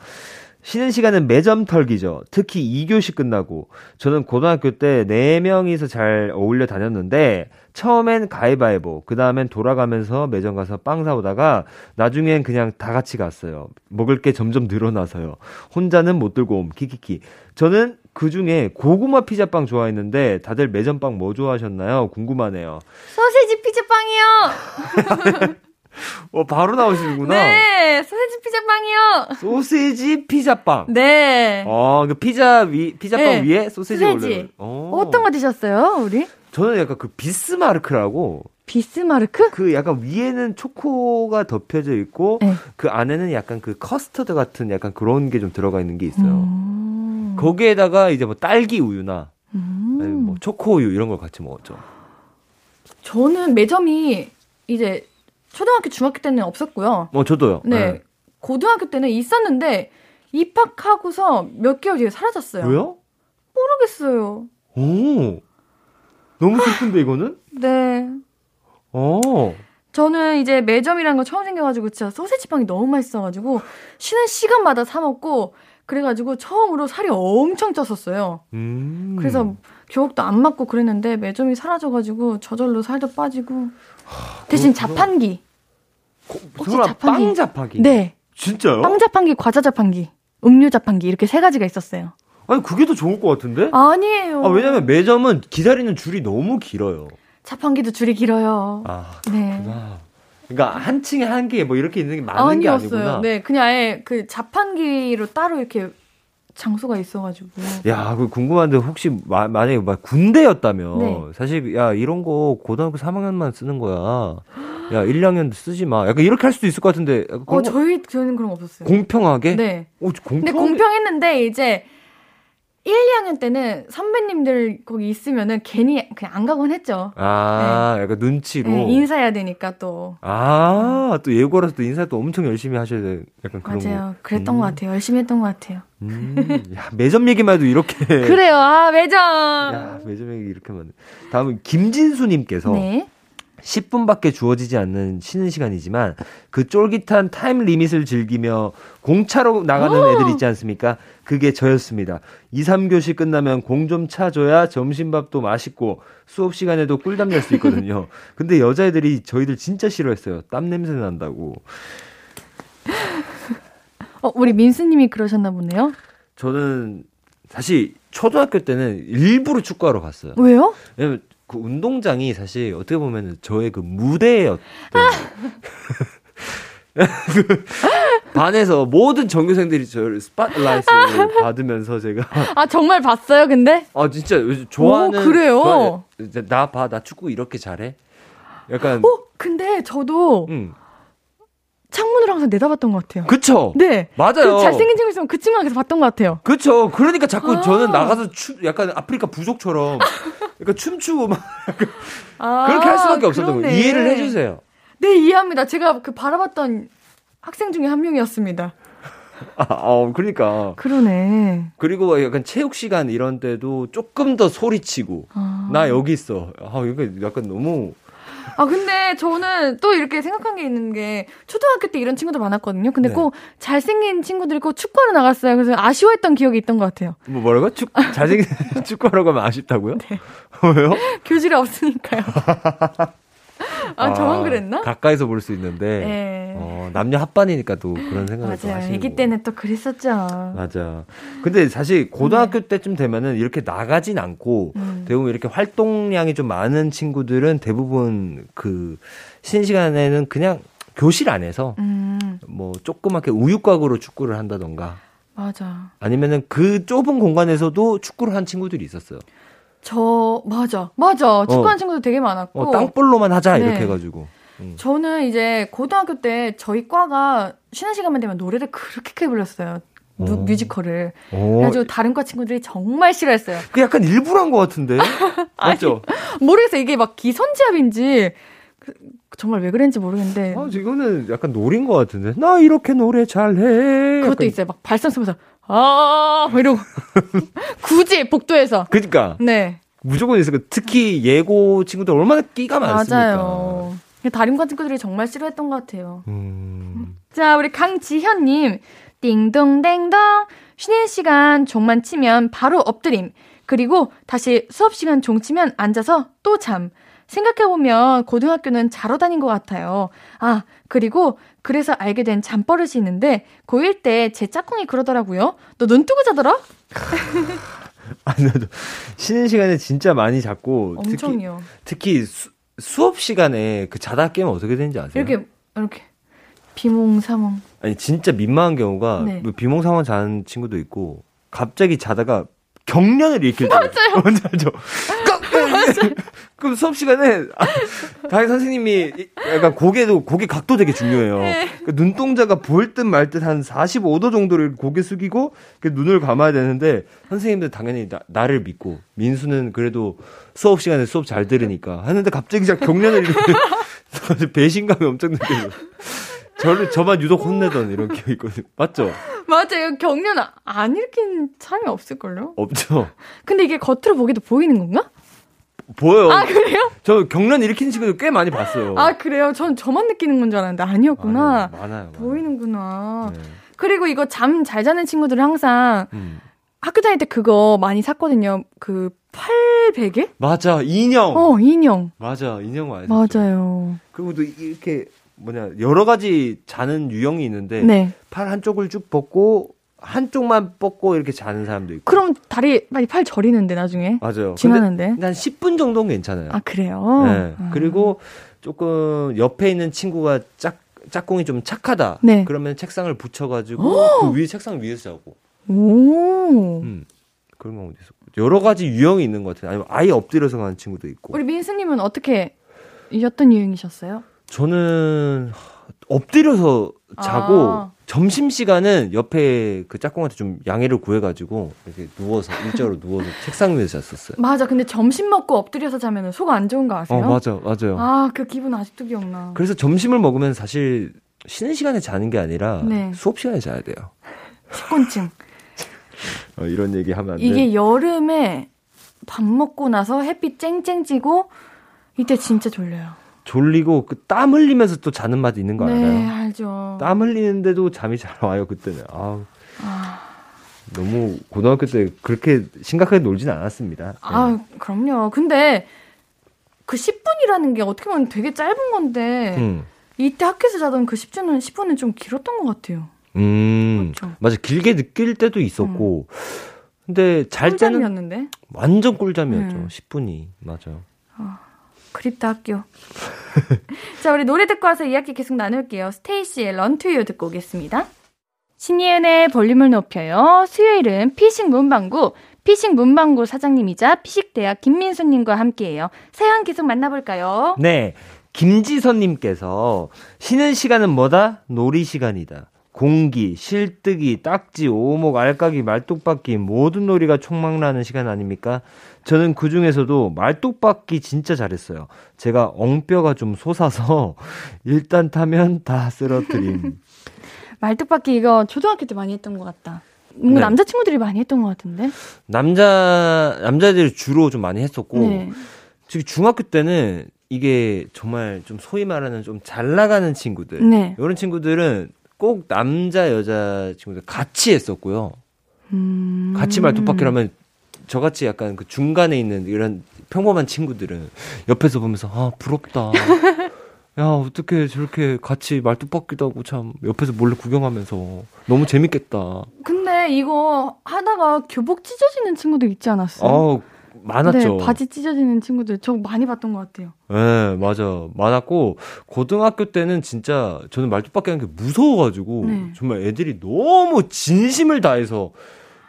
쉬는 시간은 매점 털기죠. 특히 2교시 끝나고. 저는 고등학교 때 4명이서 잘 어울려 다녔는데, 처음엔 가위바위보, 그 다음엔 돌아가면서 매점 가서 빵 사오다가, 나중엔 그냥 다 같이 갔어요. 먹을 게 점점 늘어나서요. 혼자는 못 들고 옴, 키키키. 저는 그 중에 고구마 피자빵 좋아했는데, 다들 매점빵 뭐 좋아하셨나요? 궁금하네요. 소세지 피자빵이요! (laughs) (laughs) 어, 바로 나오시는구나. 네! 소세지 피자빵이요! 소세지 피자빵. 네. 어, 그 피자 위, 피자빵 네. 위에 소세지 소세지. 올려. 어. 어떤 거 드셨어요, 우리? 저는 약간 그 비스마르크라고 비스마르크? 그 약간 위에는 초코가 덮여져 있고 네. 그 안에는 약간 그 커스터드 같은 약간 그런 게 좀 들어가 있는 게 있어요. 음. 거기에다가 이제 뭐 딸기 우유나 음. 뭐 초코 우유 이런 걸 같이 먹었죠. 저는 매점이 이제 초등학교, 중학교 때는 없었고요. 뭐 저도요. 네. 고등학교 때는 있었는데 입학하고서 몇 개월 뒤에 사라졌어요. 왜요? 모르겠어요. 오. 너무 슬픈데 이거는? (laughs) 네. 어. 저는 이제 매점이라는 거 처음 생겨가지고 진짜 소세지빵이 너무 맛있어가지고 쉬는 시간마다 사 먹고 그래가지고 처음으로 살이 엄청 쪘었어요. 음. 그래서 교육도 안 맞고 그랬는데 매점이 사라져가지고 저절로 살도 빠지고 대신 그거- 자판기. 설마 자판기? 빵 자판기? 네. 진짜요? 빵 자판기, 과자 자판기, 음료 자판기 이렇게 세 가지가 있었어요. 아니 그게 더 좋을 것 같은데? 아니에요. 아, 왜냐면 매점은 기다리는 줄이 너무 길어요. 자판기도 줄이 길어요. 아, 네. 그렇구나. 그러니까 한 층에 한 개 뭐 이렇게 있는 게 많은 게 아니었어요. 아니구나. 네, 그냥 아예 그 자판기로 따로 이렇게 장소가 있어가지고. 야, 그 궁금한데 혹시 마, 만약에 막 군대였다면 네. 사실 야 이런 거 고등학교 3학년만 쓰는 거야. (gasps) 야 1, 2학년 쓰지 마. 약간 이렇게 할 수도 있을 것 같은데. 어, 공- 저희 저는 그런 거 없었어요. 공평하게? 네. 오, 근데 공평하게. 공평했는데 이제 1, 2학년 때는 선배님들 거기 있으면은 괜히 그냥 안 가곤 했죠. 아, 약간 눈치로. 네, 인사해야 되니까 또. 아, 또 예고라서 또 인사 또 엄청 열심히 하셔야 돼. 약간 그런 맞아요. 거. 그랬던 음. 것 같아요. 열심히 했던 것 같아요. 음, 야, 매점 얘기만 해도 이렇게. (laughs) 그래요. 아, 매점. 야, 매점 얘기 이렇게 많네. 다음은 김진수님께서 네. 10분밖에 주어지지 않는 쉬는 시간이지만 그 쫄깃한 time limit을 즐기며 공차로 나가는 오! 애들 있지 않습니까? 그게 저였습니다. 2, 3교시 끝나면 공 좀 차줘야 점심밥도 맛있고 수업 시간에도 꿀잠 잘 수 있거든요. (laughs) 근데 여자애들이 저희들 진짜 싫어했어요. 땀 냄새 난다고. (laughs) 어, 우리 민수님이 그러셨나 보네요. 저는 사실 초등학교 때는 일부러 축구하러 갔어요. 왜요? 왜냐면 그 운동장이 사실 어떻게 보면 저의 그 무대였던 그 (laughs) 반에서 모든 전교생들이 저를 스팟라이트를 (laughs) 받으면서 제가 아, 정말 봤어요, 근데? 아 진짜 좋아하는 오, 그래요? 나봐나 축구 이렇게 잘해 약간 어, 근데 저도 음 창문으로 항상 내다봤던 것 같아요. 그쵸 네. 맞아요 그 잘생긴 친구 있으면 그 친구랑 계속 봤던 것 같아요. 그쵸 그러니까 자꾸 아. 저는 나가서 추 약간 아프리카 부족처럼 (laughs) 약간 춤추고 막 아, 그렇게 할 수밖에 없었던 거예요. 이해를 해주세요 네, 이해합니다. 제가 그 바라봤던 학생 중에 한 명이었습니다. 아, 어, 그러니까 그러네. 그리고 약간 체육 시간 이런 때도 조금 더 소리치고 아. 나 여기 있어. 아 이거 약간 너무 아, 근데 저는 또 이렇게 생각한 게 있는 게 초등학교 때 이런 친구들 많았거든요. 근데 네. 꼭 잘생긴 친구들이 꼭 축구하러 나갔어요. 그래서 아쉬워했던 기억이 있던 것 같아요. 뭐 뭐라고 축 (laughs) 잘생긴 (laughs) 축구하러 가면 아쉽다고요? 네. (laughs) 왜요? 교실에 없으니까요. 아, 저만 그랬나? 가까이서 볼 수 있는데 네. 어, 남녀 합반이니까 또 그런 생각을 또 맞아요. 하시는 아기. 때는 또 그랬었죠. 맞아. 근데 사실 고등학교 때쯤 되면은 이렇게 나가진 않고 네. 음. 대부분 이렇게 활동량이 좀 많은 친구들은 대부분 그 쉬는 시간에는 그냥 교실 안에서 음, 뭐 조그맣게 우유곽으로 축구를 한다던가 맞아. 아니면은 그 좁은 공간에서도 축구를 한 친구들이 있었어요. 저 맞아 맞아 축구하는 어. 친구들 되게 많았고 어, 땅볼로만 하자 네. 이렇게 해가지고 음. 저는 이제 고등학교 때 저희 과가 쉬는 시간만 되면 노래를 그렇게 크게 불렀어요. 오. 어. 뮤지컬을. 오. 어. 그래가지고 다른 과 친구들이 정말 싫어했어요. 그 약간 일부러 한 것 같은데? (laughs) 맞죠? 모르겠어요. 이게 막 기선제압인지. 그, 정말 왜 그랬는지 모르겠는데. 아, 이거는 약간 노린 것 같은데. 나 이렇게 노래 잘해. 그것도 있어요. 막 발성 쓰면서, 아, 이러고. (laughs) 굳이 복도에서. 그니까. 네. 무조건 있어요. 특히 예고 친구들 얼마나 끼가 많습니까. 맞아요. 다림과 친구들이 정말 싫어했던 것 같아요. 음... 자, 우리 강지현님. 띵동댕동. 쉬는 시간 종만 치면 바로 엎드림. 그리고 다시 수업 시간 종 치면 앉아서 또 잠. 생각해보면 고등학교는 자러 다닌 것 같아요. 아, 그리고 그래서 알게 된 잠버릇이 있는데 고1 때 제 짝꿍이 그러더라고요. 너 눈 뜨고 자더라? (laughs) 아니, 쉬는 시간에 진짜 많이 잤고. 엄청요. 특히, 특히 수, 수업 시간에 그 자다 깨면 어떻게 되는지 아세요? 이렇게 이렇게 비몽사몽. 아니 진짜 민망한 경우가 네. 뭐 비몽사몽 자는 친구도 있고 갑자기 자다가 경련을 일으킬 때 맞아요. 뭔지 알죠? (laughs) 그럼 수업 시간에 아, 다혜 선생님이 약간 고개도 고개 각도 되게 중요해요. 네. 그 눈동자가 보일 듯 말 듯 한 45도 정도를 고개 숙이고 그 눈을 감아야 되는데 선생님들 당연히 나, 를 믿고 민수는 그래도 수업 시간에 수업 잘 들으니까 하는데 갑자기 자 경련을 일으키는 (laughs) 배신감이 엄청 느껴요. 저를 저만 유독 혼내던 이런 기억이 있거든요. 맞죠? 맞아요. 경련 안 일으킨 사람이 없을걸요? 없죠. 근데 이게 겉으로 보기도 보이는 건가? 보여요. 아, 그래요? 저 경련 일으키는 친구들 꽤 많이 봤어요. 아, 그래요? 전 저만 느끼는 건 줄 알았는데 아니었구나. 아니요, 많아요. 보이는구나. 네. 그리고 이거 잠 잘 자는 친구들은 항상 음. 학교 다닐 때 그거 많이 샀거든요. 그 팔베개? 맞아, 인형. 어, 인형. 맞아, 인형 많이 맞아요. 그리고 또 이렇게 뭐냐 여러 가지 자는 유형이 있는데 네. 팔 한쪽을 쭉 벗고 한쪽만 뻗고 이렇게 자는 사람도 있고. 그럼 다리 많이 팔 저리는데 나중에. 맞아요. 지나는데. 한 10분 정도는 괜찮아요. 아 그래요? 네. 아. 그리고 조금 옆에 있는 친구가 짝 짝꿍이 좀 착하다. 네. 그러면 책상을 붙여가지고 그 위에 책상 위에서 자고. 오. 음. 그런 경우도 있어. 여러 가지 유형이 있는 것 같아요. 아니면 아예 엎드려서 가는 친구도 있고. 우리 민수님은 어떻게 어떤 유형이셨어요? 저는 엎드려서 자고 아. 점심 시간은 옆에 그 짝꿍한테 좀 양해를 구해가지고 이렇게 누워서 일자로 누워서 (laughs) 책상 위에서 잤었어요. 맞아. 근데 점심 먹고 엎드려서 자면 속안 좋은 거 아세요? 어 맞아, 맞아요. 아 그 기분 아직도 기억나. 그래서 점심을 먹으면 사실 쉬는 시간에 자는 게 아니라 네. 수업 시간에 자야 돼요. 식곤증. (laughs) 어, 이런 얘기 하면 안 돼. 이게 여름에 밥 먹고 나서 햇빛 쨍쨍 찌고 이때 진짜 졸려요. 졸리고 그 땀 흘리면서 또 자는 맛이 있는 거 네, 알아요? 네, 알죠. 땀 흘리는데도 잠이 잘 와요 그때는. 아우. 아... 너무 고등학교 때 그렇게 심각하게 놀진 않았습니다. 아, 네. 그럼요. 근데 그 10분이라는 게 어떻게 보면 되게 짧은 건데 음. 이때 학교에서 자던 그 10분은 10분은 좀 길었던 것 같아요. 음, 그렇죠? 맞아. 길게 느낄 때도 있었고. 음. 근데 잘 꿀잠이었는데? 때는 완전 꿀잠이었죠. 음. 10분이 맞아. 아. 그립다 학교. (laughs) 자, 우리 노래 듣고 와서 이야기 계속 나눌게요. 스테이시의 런투유 듣고 오겠습니다. 신예은의 볼륨을 높여요. 수요일은 피식 문방구, 피식 문방구 사장님이자 피식대학 김민수님과 함께해요. 사연 계속 만나볼까요? 네. 김지선님께서 쉬는 시간은 뭐다? 놀이 시간이다. 공기, 실뜨기, 딱지, 오목, 알까기, 말뚝박기 모든 놀이가 총망나는 시간 아닙니까? 저는 그 중에서도 말뚝박기 진짜 잘했어요. 제가 엉뼈가 좀 솟아서 (laughs) 일단 타면 다 쓰러뜨림. (laughs) 말뚝박기 이거 초등학교 때 많이 했던 것 같다. 뭐 네. 남자 친구들이 많이 했던 것 같은데? 남자, 남자들이 주로 좀 많이 했었고, 네. 특히 중학교 때는 이게 정말 좀 소위 말하는 좀 잘 나가는 친구들. 네. 이런 친구들은 꼭 남자 여자 친구들 같이 했었고요. 음... 같이 말뚝박기를 하면 저같이 약간 그 중간에 있는 이런 평범한 친구들은 옆에서 보면서 아 부럽다. (laughs) 야 어떻게 저렇게 같이 말뚝박기도 하고 참 옆에서 몰래 구경하면서 너무 재밌겠다. 근데 이거 하다가 교복 찢어지는 친구도 있지 않았어요? 아 많았죠. 네, 바지 찢어지는 친구들 저 많이 봤던 것 같아요. 네, 맞아. 많았고, 고등학교 때는 진짜 저는 말뚝밖에 하는 게 무서워가지고, 네. 정말 애들이 너무 진심을 다해서,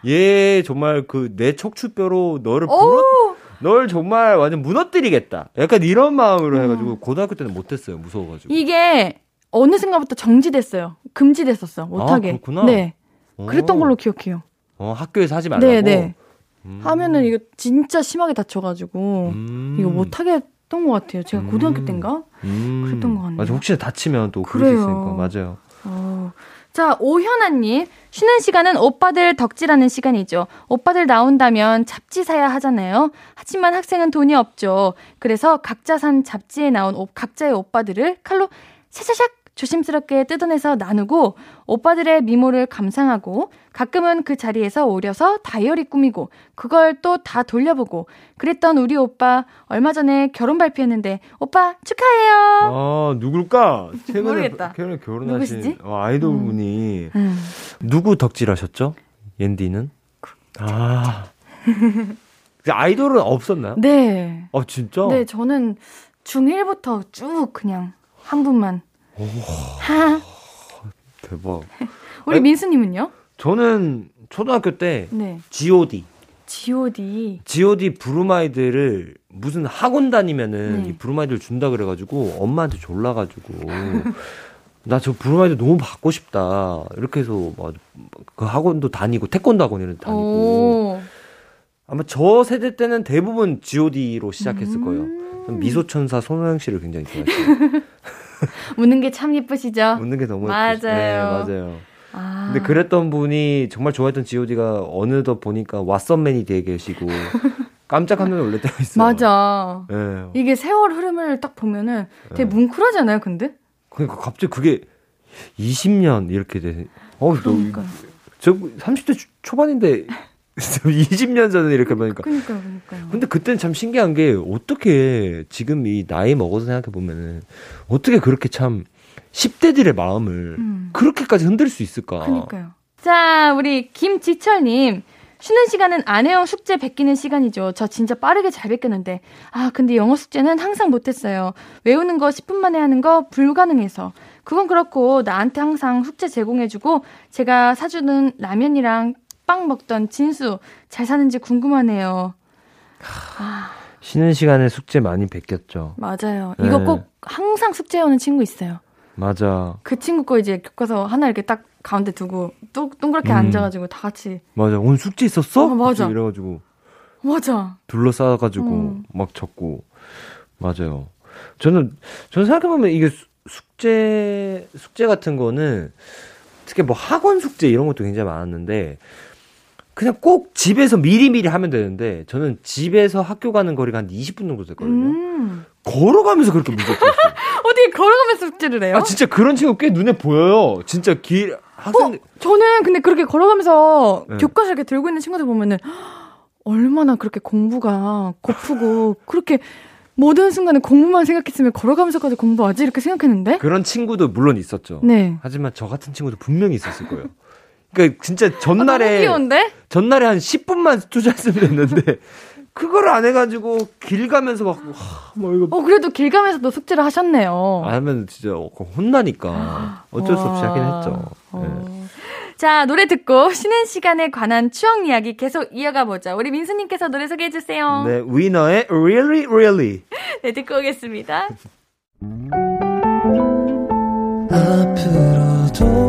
얘 정말 그 내 척추뼈로 너를 부러, 오! 널 정말 완전 무너뜨리겠다. 약간 이런 마음으로 해가지고, 고등학교 때는 못했어요. 무서워가지고. 음. 이게 어느 순간부터 정지됐어요. 금지됐었어. 못하게. 아, 그렇구나. 네. 어. 그랬던 걸로 기억해요. 어, 학교에서 하지 말라고? 네, 네. 음. 하면은 이거 진짜 심하게 다쳐가지고 음. 이거 못하게 했던 것 같아요. 제가 고등학교 음. 때인가? 음. 그랬던 것 같네요. 맞아. 혹시나 다치면 또 그럴 수 그래요. 있으니까. 맞아요. 어. 자, 오현아님. 쉬는 시간은 오빠들 덕질하는 시간이죠. 오빠들 나온다면 잡지 사야 하잖아요. 하지만 학생은 돈이 없죠. 그래서 각자 산 잡지에 나온 오- 각자의 오빠들을 칼로 샤샤샥 조심스럽게 뜯어내서 나누고 오빠들의 미모를 감상하고 가끔은 그 자리에서 오려서 다이어리 꾸미고 그걸 또 다 돌려보고 그랬던 우리 오빠 얼마 전에 결혼 발표했는데 오빠 축하해요. 아, 누굴까? 최근에 모르겠다. 최근에 결혼하신 누구시지? 어, 아이돌 분이 음. 누구 덕질하셨죠? 옌디는? 아. 그 아이돌은 없었나요? 네. 아, 진짜? 네, 저는 중1부터 쭉 그냥 한 분만. 하. 대박. (laughs) 우리 아니, 민수님은요? 저는 초등학교 때 네. G.O.D. G.O.D. G.O.D 브루마이드를 무슨 학원 다니면은 네. 이 브루마이드를 준다 그래가지고 엄마한테 졸라가지고 (laughs) 나 저 브루마이드 너무 받고 싶다 이렇게 해서 막 그 학원도 다니고 태권도 학원에는 다니고 오. 아마 저 세대 때는 대부분 G.O.D로 시작했을 거예요. 음. 전 미소천사 손호영 씨를 굉장히 좋아했어요. (laughs) (laughs) 웃는 게 참 예쁘시죠? 웃는 게 너무 맞아요. 예쁘죠. 네, 맞아요. 아. 근데 그랬던 분이 정말 좋아했던 G.O.D가 어느덧 보니까 왓썸맨이 되어 계시고 (laughs) 깜짝 깜짝 놀랄 때가 있어요. 맞아. 예. 이게 세월 흐름을 딱 보면은 되게 네. 뭉클하잖아요, 근데? 그러니까 갑자기 그게 20년 이렇게 돼. 어, 그러니까요. 저 30대 초- 초반인데 20년 (laughs) 전에 이렇게 보니까. 그러니까요, 그러니까요. 근데 그때는 참 신기한 게 어떻게 지금 이 나이 먹어서 생각해 보면은 어떻게 그렇게 참 10대들의 마음을 음. 그렇게까지 흔들 수 있을까? 그니까요. 자, 우리 김지철님. 쉬는 시간은 아내형 숙제 베끼는 시간이죠. 저 진짜 빠르게 잘 베꼈는데. 아, 근데 영어 숙제는 항상 못했어요. 외우는 거 10분 만에 하는 거 불가능해서. 그건 그렇고, 나한테 항상 숙제 제공해주고, 제가 사주는 라면이랑 빵 먹던 진수, 잘 사는지 궁금하네요. 쉬는 시간에 숙제 많이 베꼈죠. 맞아요. 네. 이거 꼭 항상 숙제해오는 친구 있어요. 맞아. 그 친구 거 이제 교과서 하나 이렇게 딱 가운데 두고, 동, 동그랗게 음. 앉아가지고 다 같이. 맞아. 오늘 숙제 있었어? 어, 맞아. 이래가지고 맞아. 둘러싸가지고 음. 막 적고 맞아요. 저는 저는 생각해보면 이게 수- 숙제 숙제 같은 거는 특히 뭐 학원 숙제 이런 것도 굉장히 많았는데 그냥 꼭 집에서 미리미리 하면 되는데 저는 집에서 학교 가는 거리가 한 20분 정도 됐거든요. 음. 걸어가면서 그렇게 문제 풀었어요. (laughs) 어디 걸어가면서 숙제를 해요? 아 진짜 그런 친구 꽤 눈에 보여요. 진짜 길 학생 어, 저는 근데 그렇게 걸어가면서 네. 교과서 이렇게 들고 있는 친구들 보면은 얼마나 그렇게 공부가 고프고 그렇게 모든 순간에 공부만 생각했으면 걸어가면서까지 공부하지 이렇게 생각했는데 그런 친구도 물론 있었죠. 네. 하지만 저 같은 친구도 분명히 있었을 거예요. 그러니까 진짜 아, 전날에 귀여운데? 전날에 한 10분만 투자했으면 됐는데 (laughs) 그걸 안 해가지고 길 가면서 막 하, 뭐 이거 어 그래도 길 가면서도 숙제를 하셨네요. 안 하면 진짜 혼나니까 어쩔 수 없이 하긴 와. 했죠. 네. 어. 자 노래 듣고 쉬는 시간에 관한 추억 이야기 계속 이어가 보자. 우리 민수님께서 노래 소개해 주세요. 네, 위너의 Really Really. (laughs) 네, 듣고 오겠습니다. (laughs) 앞으로도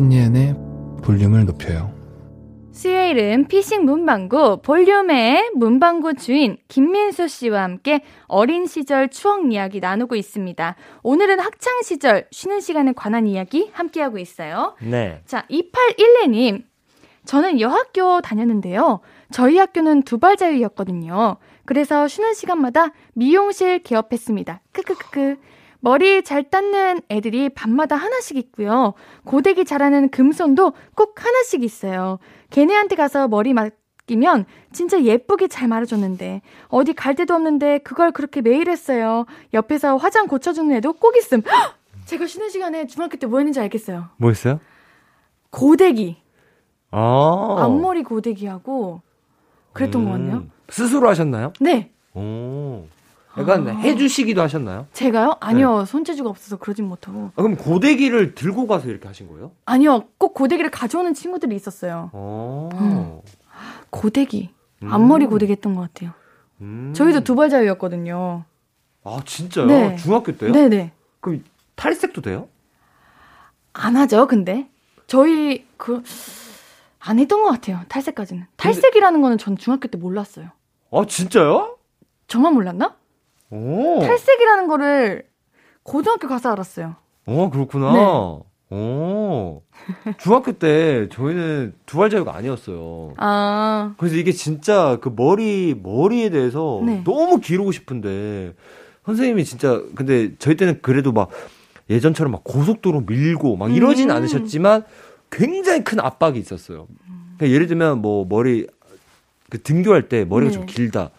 신예은의 볼륨을 높여요. 수요일은 피싱 문방구 볼륨의 문방구 주인 김민수 씨와 함께 어린 시절 추억 이야기 나누고 있습니다. 오늘은 학창 시절 쉬는 시간에 관한 이야기 함께하고 있어요. 네. 자, 2812님. 저는 여학교 다녔는데요. 저희 학교는 두발자유였거든요. 그래서 쉬는 시간마다 미용실 개업했습니다. 크크크크. 머리 잘 닦는 애들이 밤마다 하나씩 있고요. 고데기 잘하는 금손도 꼭 하나씩 있어요. 걔네한테 가서 머리 맡기면 진짜 예쁘게 잘 말아줬는데 어디 갈 데도 없는데 그걸 그렇게 매일 했어요. 옆에서 화장 고쳐주는 애도 꼭 있음. 헉! 제가 쉬는 시간에 중학교 때 뭐 했는지 알겠어요. 뭐 했어요? 고데기. 아. 앞머리 고데기하고 그랬던 것 같네요. 음. 스스로 하셨나요? 네. 오. 약간 아. 해주시기도 하셨나요? 제가요? 아니요. 손재주가 없어서 그러진 못하고. 아, 그럼 고데기를 들고 가서 이렇게 하신 거예요? 아니요. 꼭 고데기를 가져오는 친구들이 있었어요. 어. 고데기. 음. 앞머리 고데기 했던 것 같아요. 음. 저희도 두발자유였거든요. 아, 진짜요? 네. 중학교 때요? 네네. 그럼 탈색도 돼요? 안 하죠, 근데. 저희, 그, 안 했던 것 같아요. 탈색까지는. 탈색이라는 거는 전 중학교 때 몰랐어요. 아, 진짜요? 저만 몰랐나? 오. 탈색이라는 거를 고등학교 가서 알았어요. 어, 그렇구나. 네. 오. 중학교 때 저희는 두발 자유가 아니었어요. 아, 그래서 이게 진짜 그 머리, 머리에 대해서 네. 너무 기르고 싶은데, 선생님이 진짜, 근데 저희 때는 그래도 막 예전처럼 막 고속도로 밀고 막 이러진 음. 않으셨지만 굉장히 큰 압박이 있었어요. 그러니까 예를 들면 뭐 머리, 그 등교할 때 머리가 네. 좀 길다.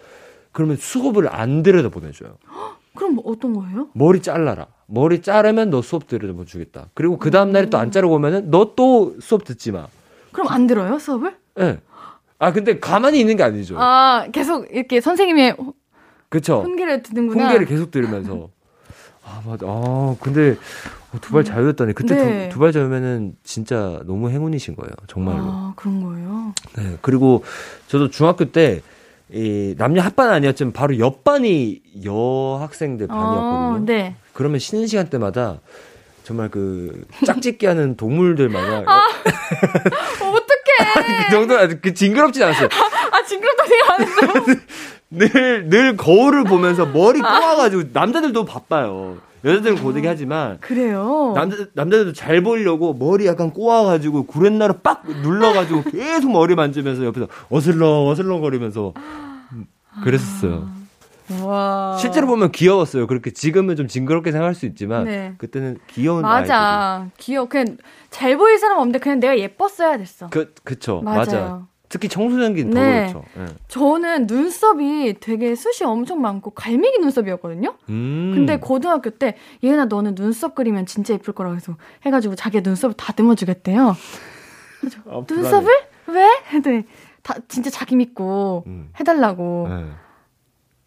그러면 수업을 안 들여다 보내줘요. (gasps) 그럼 뭐 어떤 거예요? 머리 잘라라. 머리 자르면 너 수업 들여다 주겠다. 그리고 그 다음 날에 또 안 자르고 오면은 너 또 수업 듣지 마. 그럼 안 들어요, 수업을? 예. 아, 근데 가만히 있는 게 아니죠. 아, 계속 이렇게 선생님의 그쵸? 훈계를 듣는구나. 훈계를 계속 들으면서. (laughs) 아, 맞아. 아, 근데 어, 두발 자유였다니. 그때 네. 두, 발 자유면은 진짜 너무 행운이신 거예요. 정말로. 아, 그런 거예요? 네. 그리고 저도 중학교 때, 이 남녀 합반 아니었지만 바로 옆반이 여학생들 반이었거든요. 어, 네. 그러면 쉬는 시간 때마다 정말 그 짝짓기 하는 동물들마다 아. 어떡해. (laughs) 그 정도 그 징그럽진 않았어요. 아, 징그럽다 생각 안 했어요. (laughs) 늘늘 거울을 보면서 머리 꼬아가지고 남자들도 바빠요. 여자들은 고데기 하지만 그래요? 남자 남자들도 잘 보이려고 머리 약간 꼬아가지고 구렛나루 빡 눌러가지고 계속 머리 만지면서 옆에서 어슬렁 어슬렁 거리면서 그랬었어요. 와. 실제로 보면 귀여웠어요. 그렇게 지금은 좀 징그럽게 생각할 수 있지만 네. 그때는 귀여운 아이들이. 맞아. 귀여워. 그냥 잘 보일 사람 없는데 그냥 내가 예뻤어야 됐어. 그 그쵸 맞아요. 맞아. 특히 청소년기는 더 네. 그렇죠. 예. 저는 눈썹이 되게 숱이 엄청 많고 갈매기 눈썹이었거든요. 음. 근데 고등학교 때 얘나 너는 눈썹 그리면 진짜 예쁠 거라고 해서 해가지고 자기 눈썹을 다듬어 주겠대요. 아. 눈썹을 왜? 했더니 다 진짜 자기 믿고 음. 해달라고 네.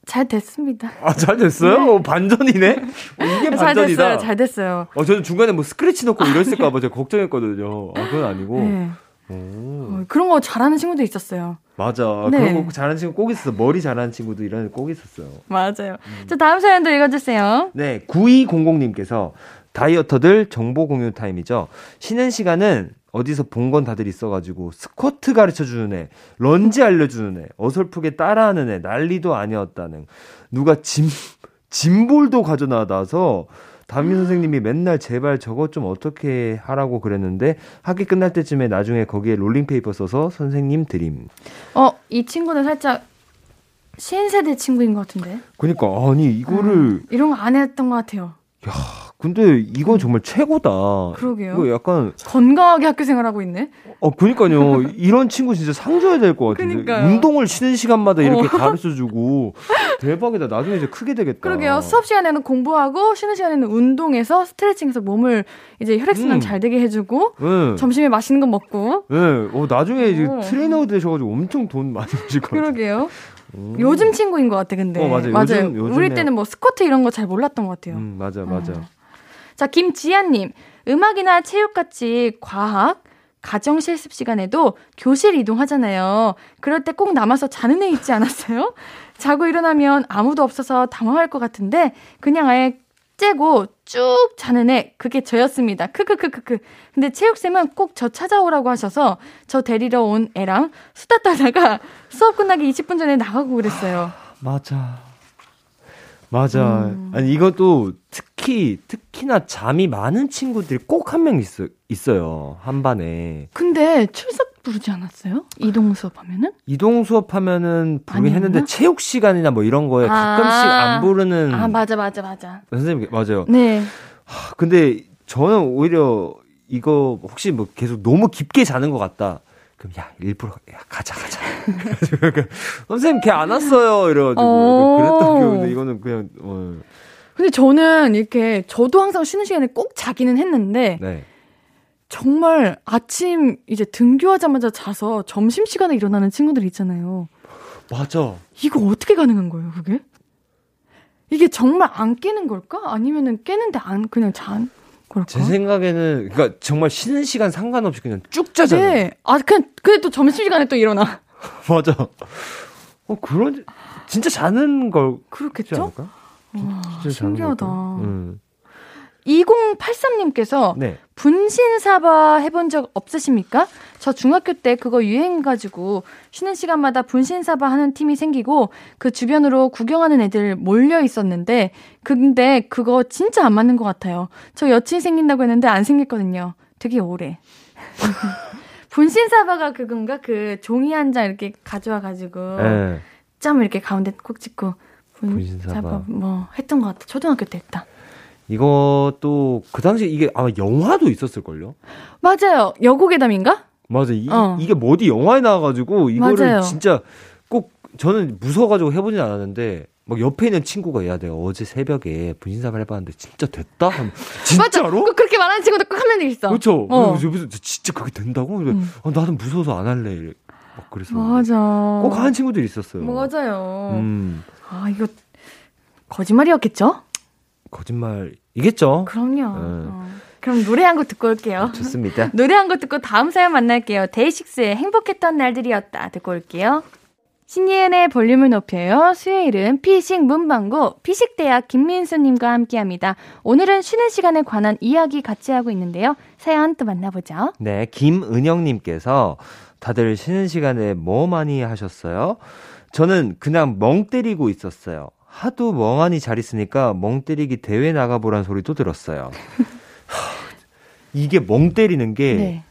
잘 됐습니다. 아, 잘 됐어요? 어, 반전이네? 어, 이게 잘 반전이다. 됐어요. 잘 됐어요. 어, 저는 중간에 뭐 스크래치 넣고 이랬을까봐 제가 걱정했거든요. 아, 그건 아니고. 네. 오, 어, 그런 거 잘하는 친구도 있었어요. 맞아. 네. 그런 거 잘하는 친구 꼭 있었어. 머리 잘하는 친구도 이런 애꼭 있었어요. 맞아요. 자 다음 사연도 읽어주세요. 네, 9200님께서 다이어터들 정보 공유 타임이죠. 쉬는 시간은 어디서 본 건 다들 있어가지고 스쿼트 가르쳐 주는 애, 런지 알려주는 애, 어설프게 따라하는 애, 난리도 아니었다는 누가 짐 (laughs) 짐볼도 가져나와서 담임 선생님이 맨날 제발 저것 좀 어떻게 하라고 그랬는데 학기 끝날 때쯤에 나중에 거기에 롤링페이퍼 써서 선생님 드림. 어, 이 친구는 살짝 신세대 친구인 것 같은데. 그러니까 아니 이거를 음, 이런 거 안 했던 것 같아요. 근데 이건 정말 최고다. 그러게요. 이거 약간 건강하게 학교 생활하고 있네. 어, 그니까요. 이런 친구 진짜 상 줘야 될 것 같은데. 그니까요. 운동을 쉬는 시간마다 이렇게 어. 가르쳐 주고. 대박이다. 나중에 이제 크게 되겠다. 그러게요. 수업 시간에는 공부하고 쉬는 시간에는 운동해서 스트레칭해서 몸을 이제 혈액순환 음. 잘 되게 해주고 네. 점심에 맛있는 거 먹고. 네. 어, 나중에 이제 어. 트레이너 되셔가지고 엄청 돈 많이 것 같아요. 그러게요. 음. 요즘 친구인 것 같아, 근데. 어, 맞아요. 요즘- 요즘에- 우리 때는 뭐 스쿼트 이런 거 잘 몰랐던 것 같아요. 음, 맞아, 맞아. 어. 자, 김지아님. 음악이나 체육같이 과학, 가정 실습 시간에도 교실 이동하잖아요. 그럴 때 꼭 남아서 자는 애 있지 않았어요? (laughs) 자고 일어나면 아무도 없어서 당황할 것 같은데 그냥 아예 째고 쭉 자는 애 그게 저였습니다. 크크크크크. 근데 체육쌤은 꼭 저 찾아오라고 하셔서 저 데리러 온 애랑 수다 떨다가 (laughs) 수업 끝나기 20분 전에 나가고 그랬어요. 맞아. 맞아. 음. 아니, 이것도 특 히, 특히나 잠이 많은 친구들이 꼭 한 명 있어, 있어요. 한 반에. 근데 출석 부르지 않았어요? 이동 수업하면은? 이동 수업하면은 부르긴? 했는데 체육 시간이나 뭐 이런 거에 아. 가끔씩 안 부르는 아 맞아 맞아 맞아. 선생님 맞아요. 네. 하, 근데 저는 오히려 이거 혹시 뭐 계속 너무 깊게 자는 것 같다. 그럼 야 일부러 야 가자 가자. (laughs) 선생님 걔 안 왔어요 이래가지고 어. 그랬던 기억인데 이거는 그냥 어, 근데 저는 이렇게 저도 항상 쉬는 시간에 꼭 자기는 했는데 네. 정말 아침 이제 등교하자마자 자서 점심 시간에 일어나는 친구들 있잖아요. 맞아. 이거 어떻게 가능한 거예요, 그게? 이게 정말 안 깨는 걸까? 아니면은 깨는데 안 그냥 잔 걸까? 제 생각에는 그러니까 정말 쉬는 시간 상관없이 그냥 쭉 자잖아요. 네. 아, 그냥 근데 또 점심 시간에 또 일어나. (laughs) 맞아. 어 그런 진짜 자는 걸 그렇겠죠? 않을까? 와, 신기하다. 걸까요? 음. 2083님께서 네. 분신사바 해본 적 없으십니까? 저 중학교 때 그거 유행해가지고 쉬는 시간마다 분신사바 하는 팀이 생기고 그 주변으로 구경하는 애들 몰려 있었는데 근데 그거 진짜 안 맞는 것 같아요. 저 여친 생긴다고 했는데 안 생겼거든요. 되게 오래. (laughs) 분신사바가 그건가? 그 종이 한 장 이렇게 가져와가지고 네. 점 이렇게 가운데 꼭 찍고 분신사바. 분신사바 뭐 했던 것 같아. 초등학교 때 했다. 이것도 그 당시 이게 아마 영화도 있었을걸요? 맞아요. 여고괴담인가? 맞아. 이, 어. 이게 뭐 어디 영화에 나와가지고 이거를 맞아요. 진짜 꼭 저는 무서워가지고 해보진 않았는데 막 옆에 있는 친구가 야 내가 어제 새벽에 분신사발 해봤는데 진짜 됐다? 하면 (laughs) 맞아. 진짜로? 꼭 그렇게 말하는 친구도 꼭한명 있어. 그렇죠. 어. 옆에서 진짜 그게 된다고? 음. 아, 나는 무서워서 안 할래. 막 그래서 맞아. 꼭 하는 친구들이 있었어요. 맞아요. 음, 아, 이거 거짓말이었겠죠? 거짓말이겠죠. 그럼요. 네. 어. 그럼 노래 한 곡 듣고 올게요. 좋습니다. (laughs) 노래 한 곡 듣고 다음 사연 만날게요. 데이식스의 행복했던 날들이었다. 듣고 올게요. 신예은의 볼륨을 높여요. 수요일은 피식 문방구 피식대학 김민수님과 함께합니다. 오늘은 쉬는 시간에 관한 이야기 같이 하고 있는데요. 사연 또 만나보죠. 네, 김은영님께서 다들 쉬는 시간에 뭐 많이 하셨어요? 저는 그냥 멍 때리고 있었어요. 하도 멍하니 잘 있으니까 멍 때리기 대회 나가보란 소리도 들었어요. 하, 이게 멍 때리는 게 네.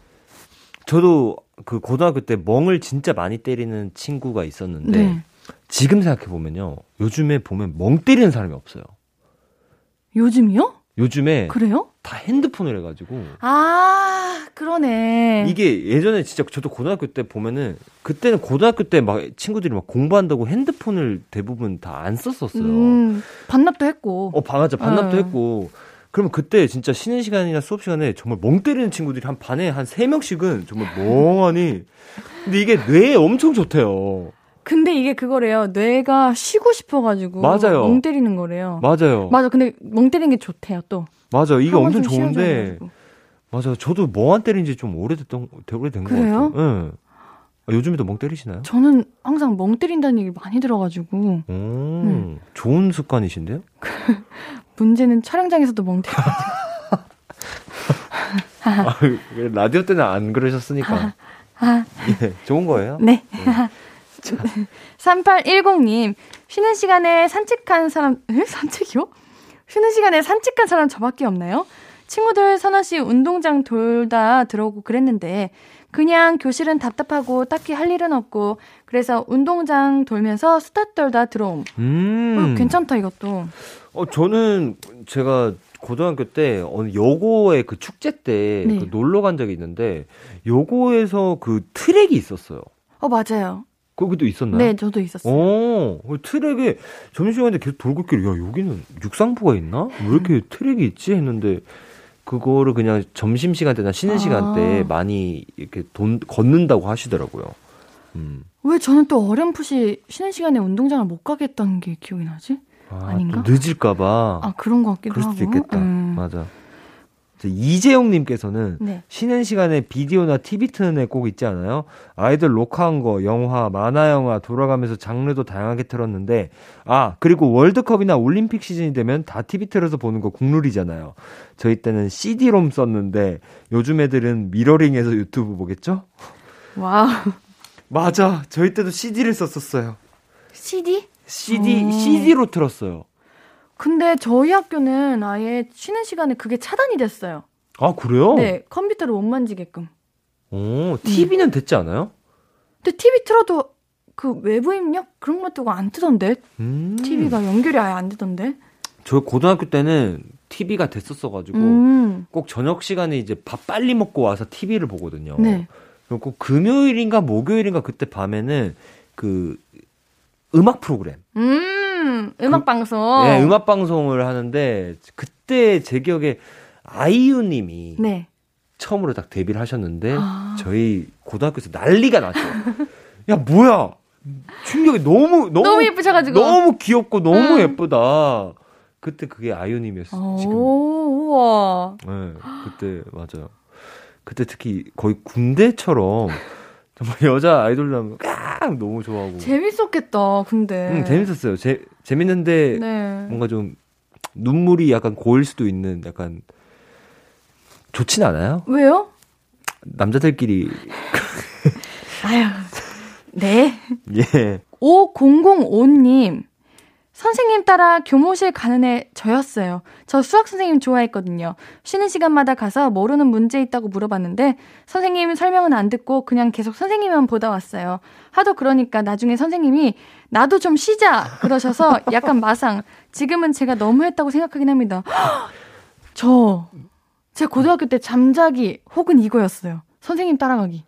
저도 그 고등학교 때 멍을 진짜 많이 때리는 친구가 있었는데 네. 지금 생각해 보면요. 요즘에 보면 멍 때리는 사람이 없어요. 요즘이요? 요즘에 그래요? 다 핸드폰을 해가지고 아, 그러네. 이게 예전에 진짜 저도 고등학교 때 보면은 그때는 고등학교 때 막 친구들이 막 공부한다고 핸드폰을 대부분 다 안 썼었어요. 음, 반납도 했고. 어, 반맞아 반납도 어. 했고. 그러면 그때 진짜 쉬는 시간이나 수업 시간에 정말 멍 때리는 친구들이 한 반에 한 세 명씩은 정말 멍하니. 근데 이게 뇌에 엄청 좋대요. 근데 이게 그거래요. 뇌가 쉬고 싶어가지고. 맞아요. 멍 때리는 거래요. 맞아요. 맞아. 근데 멍 때리는 게 좋대요, 또. 맞아. 이게 엄청 좀 좋은데. 맞아. 저도 멍안 때린 지 좀 오래됐던 오래된 것 그래요? 같아요. 응. 아, 요즘에도 멍 때리시나요? 저는 항상 멍 때린다는 얘기를 많이 들어가지고. 오, 네. 좋은 습관이신데요? (laughs) 문제는 촬영장에서도 멍 때려. (laughs) 아, 라디오 때는 안 그러셨으니까. (laughs) 아, 예, 좋은 거예요. 네. 3810님, (laughs) 쉬는 시간에 산책한 사람, 에? 산책이요? 쉬는 시간에 산책한 사람 저밖에 없나요? 친구들 서너씨 운동장 돌다 들어오고 그랬는데, 그냥 교실은 답답하고 딱히 할 일은 없고, 그래서 운동장 돌면서 수다 떨다 들어옴. 음. 어, 괜찮다, 이것도. 어, 저는 제가 고등학교 때 어느 여고의 그 축제 때 네. 그 놀러 간 적이 있는데 여고에서 그 트랙이 있었어요. 어, 맞아요. 거기도 있었나요? 네, 저도 있었어요. 어, 그 트랙에 점심시간에 계속 돌고 있길래, 야, 여기는 육상부가 있나? 왜 이렇게 트랙이 있지? 했는데, 그거를 그냥 점심 시간 때나 쉬는 아. 시간 때 많이 이렇게 돈, 걷는다고 하시더라고요. 음. 왜 저는 또 어렴풋이 쉬는 시간에 운동장을 못 가겠다는 게 기억이 나지? 아, 아닌가? 또 늦을까봐. 아, 그런 것 같기도 그럴 하고. 수도 있겠다. 음. 맞아. 저 이재용님께서는 네. 쉬는 시간에 비디오나 TV 트는 애 꼭 있지 않아요? 아이들 녹화한 거, 영화, 만화 영화 돌아가면서 장르도 다양하게 틀었는데, 아, 그리고 월드컵이나 올림픽 시즌이 되면 다 TV 틀어서 보는 거 국룰이잖아요. 저희 때는 CD롬 썼는데, 요즘 애들은 미러링해서 유튜브 보겠죠? wow. 맞아. 저희 때도 CD를 썼었어요. CD? CD, 어. CD로 틀었어요. 근데 저희 학교는 아예 쉬는 시간에 그게 차단이 됐어요. 아, 그래요? 네, 컴퓨터를 못 만지게끔. 오, TV는 됐지 않아요? 근데 TV 틀어도 그 외부 입력 그런 것도 안 뜨던데. 음. TV가 연결이 아예 안 되던데. 저 고등학교 때는 TV가 됐었어가지고 음. 꼭 저녁 시간에 이제 밥 빨리 먹고 와서 TV를 보거든요. 네. 꼭 금요일인가 목요일인가 그때 밤에는 그 음악 프로그램, 음. 음악 방송. 네, 음악 방송을 하는데 그때 제 기억에 아이유님이 네. 처음으로 딱 데뷔를 하셨는데 아. 저희 고등학교에서 난리가 났죠. (laughs) 야 뭐야? 충격이 너무 너무 너무 예쁘셔가지고. 너무 귀엽고 너무 음. 예쁘다. 그때 그게 아이유님이었어요. 지금 오, 우와. 네, 그때 맞아요. 그때 특히 거의 군대처럼 (laughs) 정말 여자 아이돌 나오면 깍 너무 좋아하고. 재밌었겠다, 근데. 음, 재밌었어요. 재 재밌는데 네. 뭔가 좀 눈물이 약간 고일 수도 있는 약간 좋진 않아요? 왜요? 남자들끼리 (laughs) 아유. 네. (laughs) 예. 5005님. 선생님 따라 교무실 가는 애 저였어요. 저 수학 선생님 좋아했거든요. 쉬는 시간마다 가서 모르는 문제 있다고 물어봤는데 선생님 설명은 안 듣고 그냥 계속 선생님만 보다 왔어요. 하도 그러니까 나중에 선생님이 나도 좀 쉬자 그러셔서 약간 마상. 지금은 제가 너무했다고 생각하긴 합니다. (gasps) 저 제가 고등학교 때 잠자기 혹은 이거였어요. 선생님 따라가기.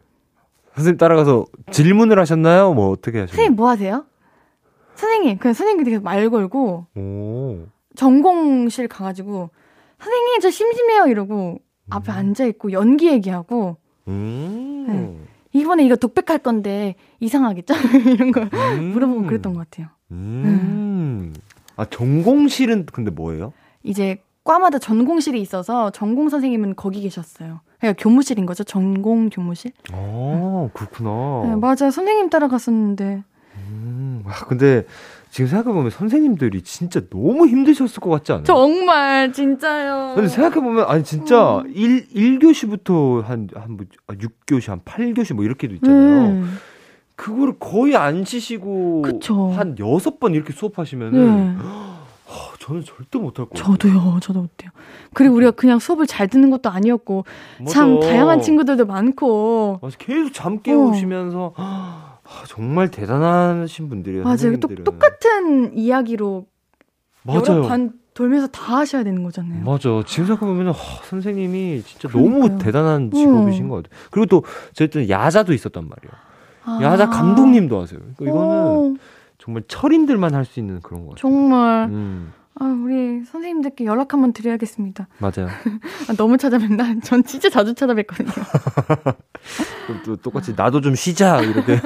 선생님 따라가서 질문을 하셨나요? 뭐 어떻게 하셨나요? 선생님 뭐 하세요? 선생님 그냥 선생님 되게 말 걸고 오. 전공실 가가지고 선생님 저 심심해요 이러고 앞에 앉아 있고 연기 얘기하고 음. 네. 이번에 이거 독백할 건데 이상하겠죠 (laughs) 이런 거 음. 물어보고 그랬던 것 같아요. 음. 아 전공실은 근데 뭐예요? 이제 과마다 전공실이 있어서 전공 선생님은 거기 계셨어요. 그러니까 교무실인 거죠 전공 교무실. 아 그렇구나. 네, 맞아요 선생님 따라갔었는데 음. 아, 근데 지금 생각해보면 선생님들이 진짜 너무 힘드셨을 것 같지 않아요? 정말 진짜요. 근데 생각해보면, 아니, 진짜, 음. 일 1, 1교시부터 한, 한, 뭐, 6교시, 한 8교시 뭐 이렇게도 있잖아요. 음. 그거를 거의 안 쉬시고, 그쵸. 한 6번 이렇게 수업하시면은, 네. 아, 저는 절대 못할 것 같아요. 저도요, 저도 못해요. 그리고 우리가 그냥 수업을 잘 듣는 것도 아니었고, 참 맞아. 다양한 친구들도 많고, 맞아, 계속 잠 깨우시면서, 아, 정말 대단하신 분들이에요. 맞아요. 또. 똑같은 이야기로 여러 맞아요. 반 돌면서 다 하셔야 되는 거잖아요. 맞아. 지금 생각해보면, 아, 선생님이 진짜 그러니까요. 너무 대단한 직업이신 음. 것 같아요. 그리고 또, 저희 야자도 있었단 말이에요. 아. 야자 감독님도 하세요. 그러니까 이거는 오, 정말 철인들만 할 수 있는 그런 것 같아요. 정말. 음, 아, 우리 선생님들께 연락 한번 드려야겠습니다. 맞아요. (laughs) 아, 너무 찾아뵙나? 전 진짜 자주 찾아뵙거든요. (laughs) 또 똑같이 나도 좀 쉬자 이렇게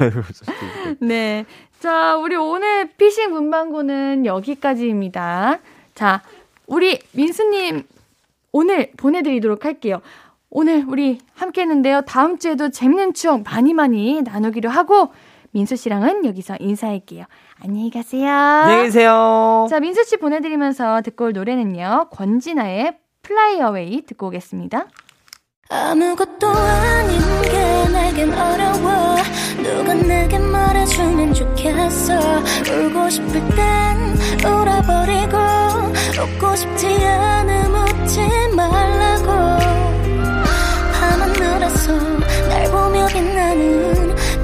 (laughs) 네. 자, 우리 오늘 피싱 문방구는 여기까지입니다. 자, 우리 민수님 오늘 보내드리도록 할게요. 오늘 우리 함께 했는데요. 다음 주에도 재밌는 추억 많이 많이 나누기로 하고 민수 씨랑은 여기서 인사할게요. 안녕히 가세요. 안녕히 계세요. 자, 민수 씨 보내드리면서 듣고 올 노래는요. 권진아의 Fly Away 듣고 오겠습니다. 아무것도 아닌 게 내겐 어려워 누가 내게 말해주면 좋겠어 울고 싶을 땐 울어버리고 웃고 싶지 않음 웃지 말라고 밤하늘에서 날 보며 빛나는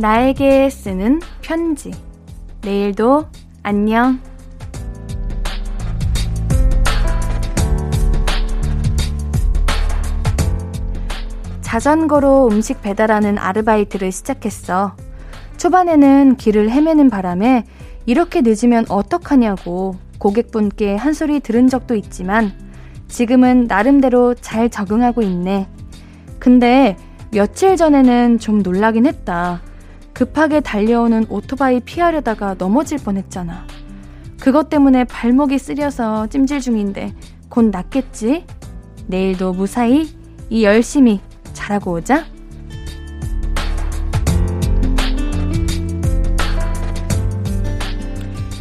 나에게 쓰는 편지. 내일도 안녕. 자전거로 음식 배달하는 아르바이트를 시작했어. 초반에는 길을 헤매는 바람에 이렇게 늦으면 어떡하냐고 고객분께 한 소리 들은 적도 있지만 지금은 나름대로 잘 적응하고 있네. 근데 며칠 전에는 좀 놀라긴 했다. 급하게 달려오는 오토바이 피하려다가 넘어질 뻔했잖아. 그것 때문에 발목이 쓰려서 찜질 중인데 곧 낫겠지? 내일도 무사히 이 열심히 잘하고 오자.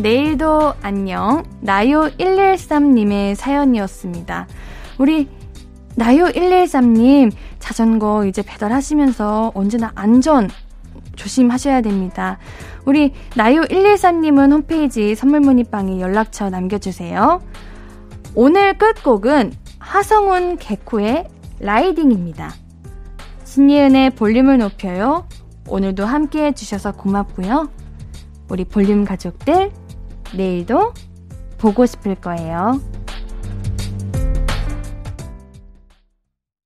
내일도 안녕. 나요113님의 사연이었습니다. 우리 나요113님 자전거 이제 배달하시면서 언제나 안전 조심하셔야 됩니다. 우리 나요113님은 홈페이지 선물 문의방에 연락처 남겨주세요. 오늘 끝곡은 하성운 개코의 라이딩입니다. 신예은의 볼륨을 높여요. 오늘도 함께 해주셔서 고맙고요. 우리 볼륨 가족들, 내일도 보고 싶을 거예요.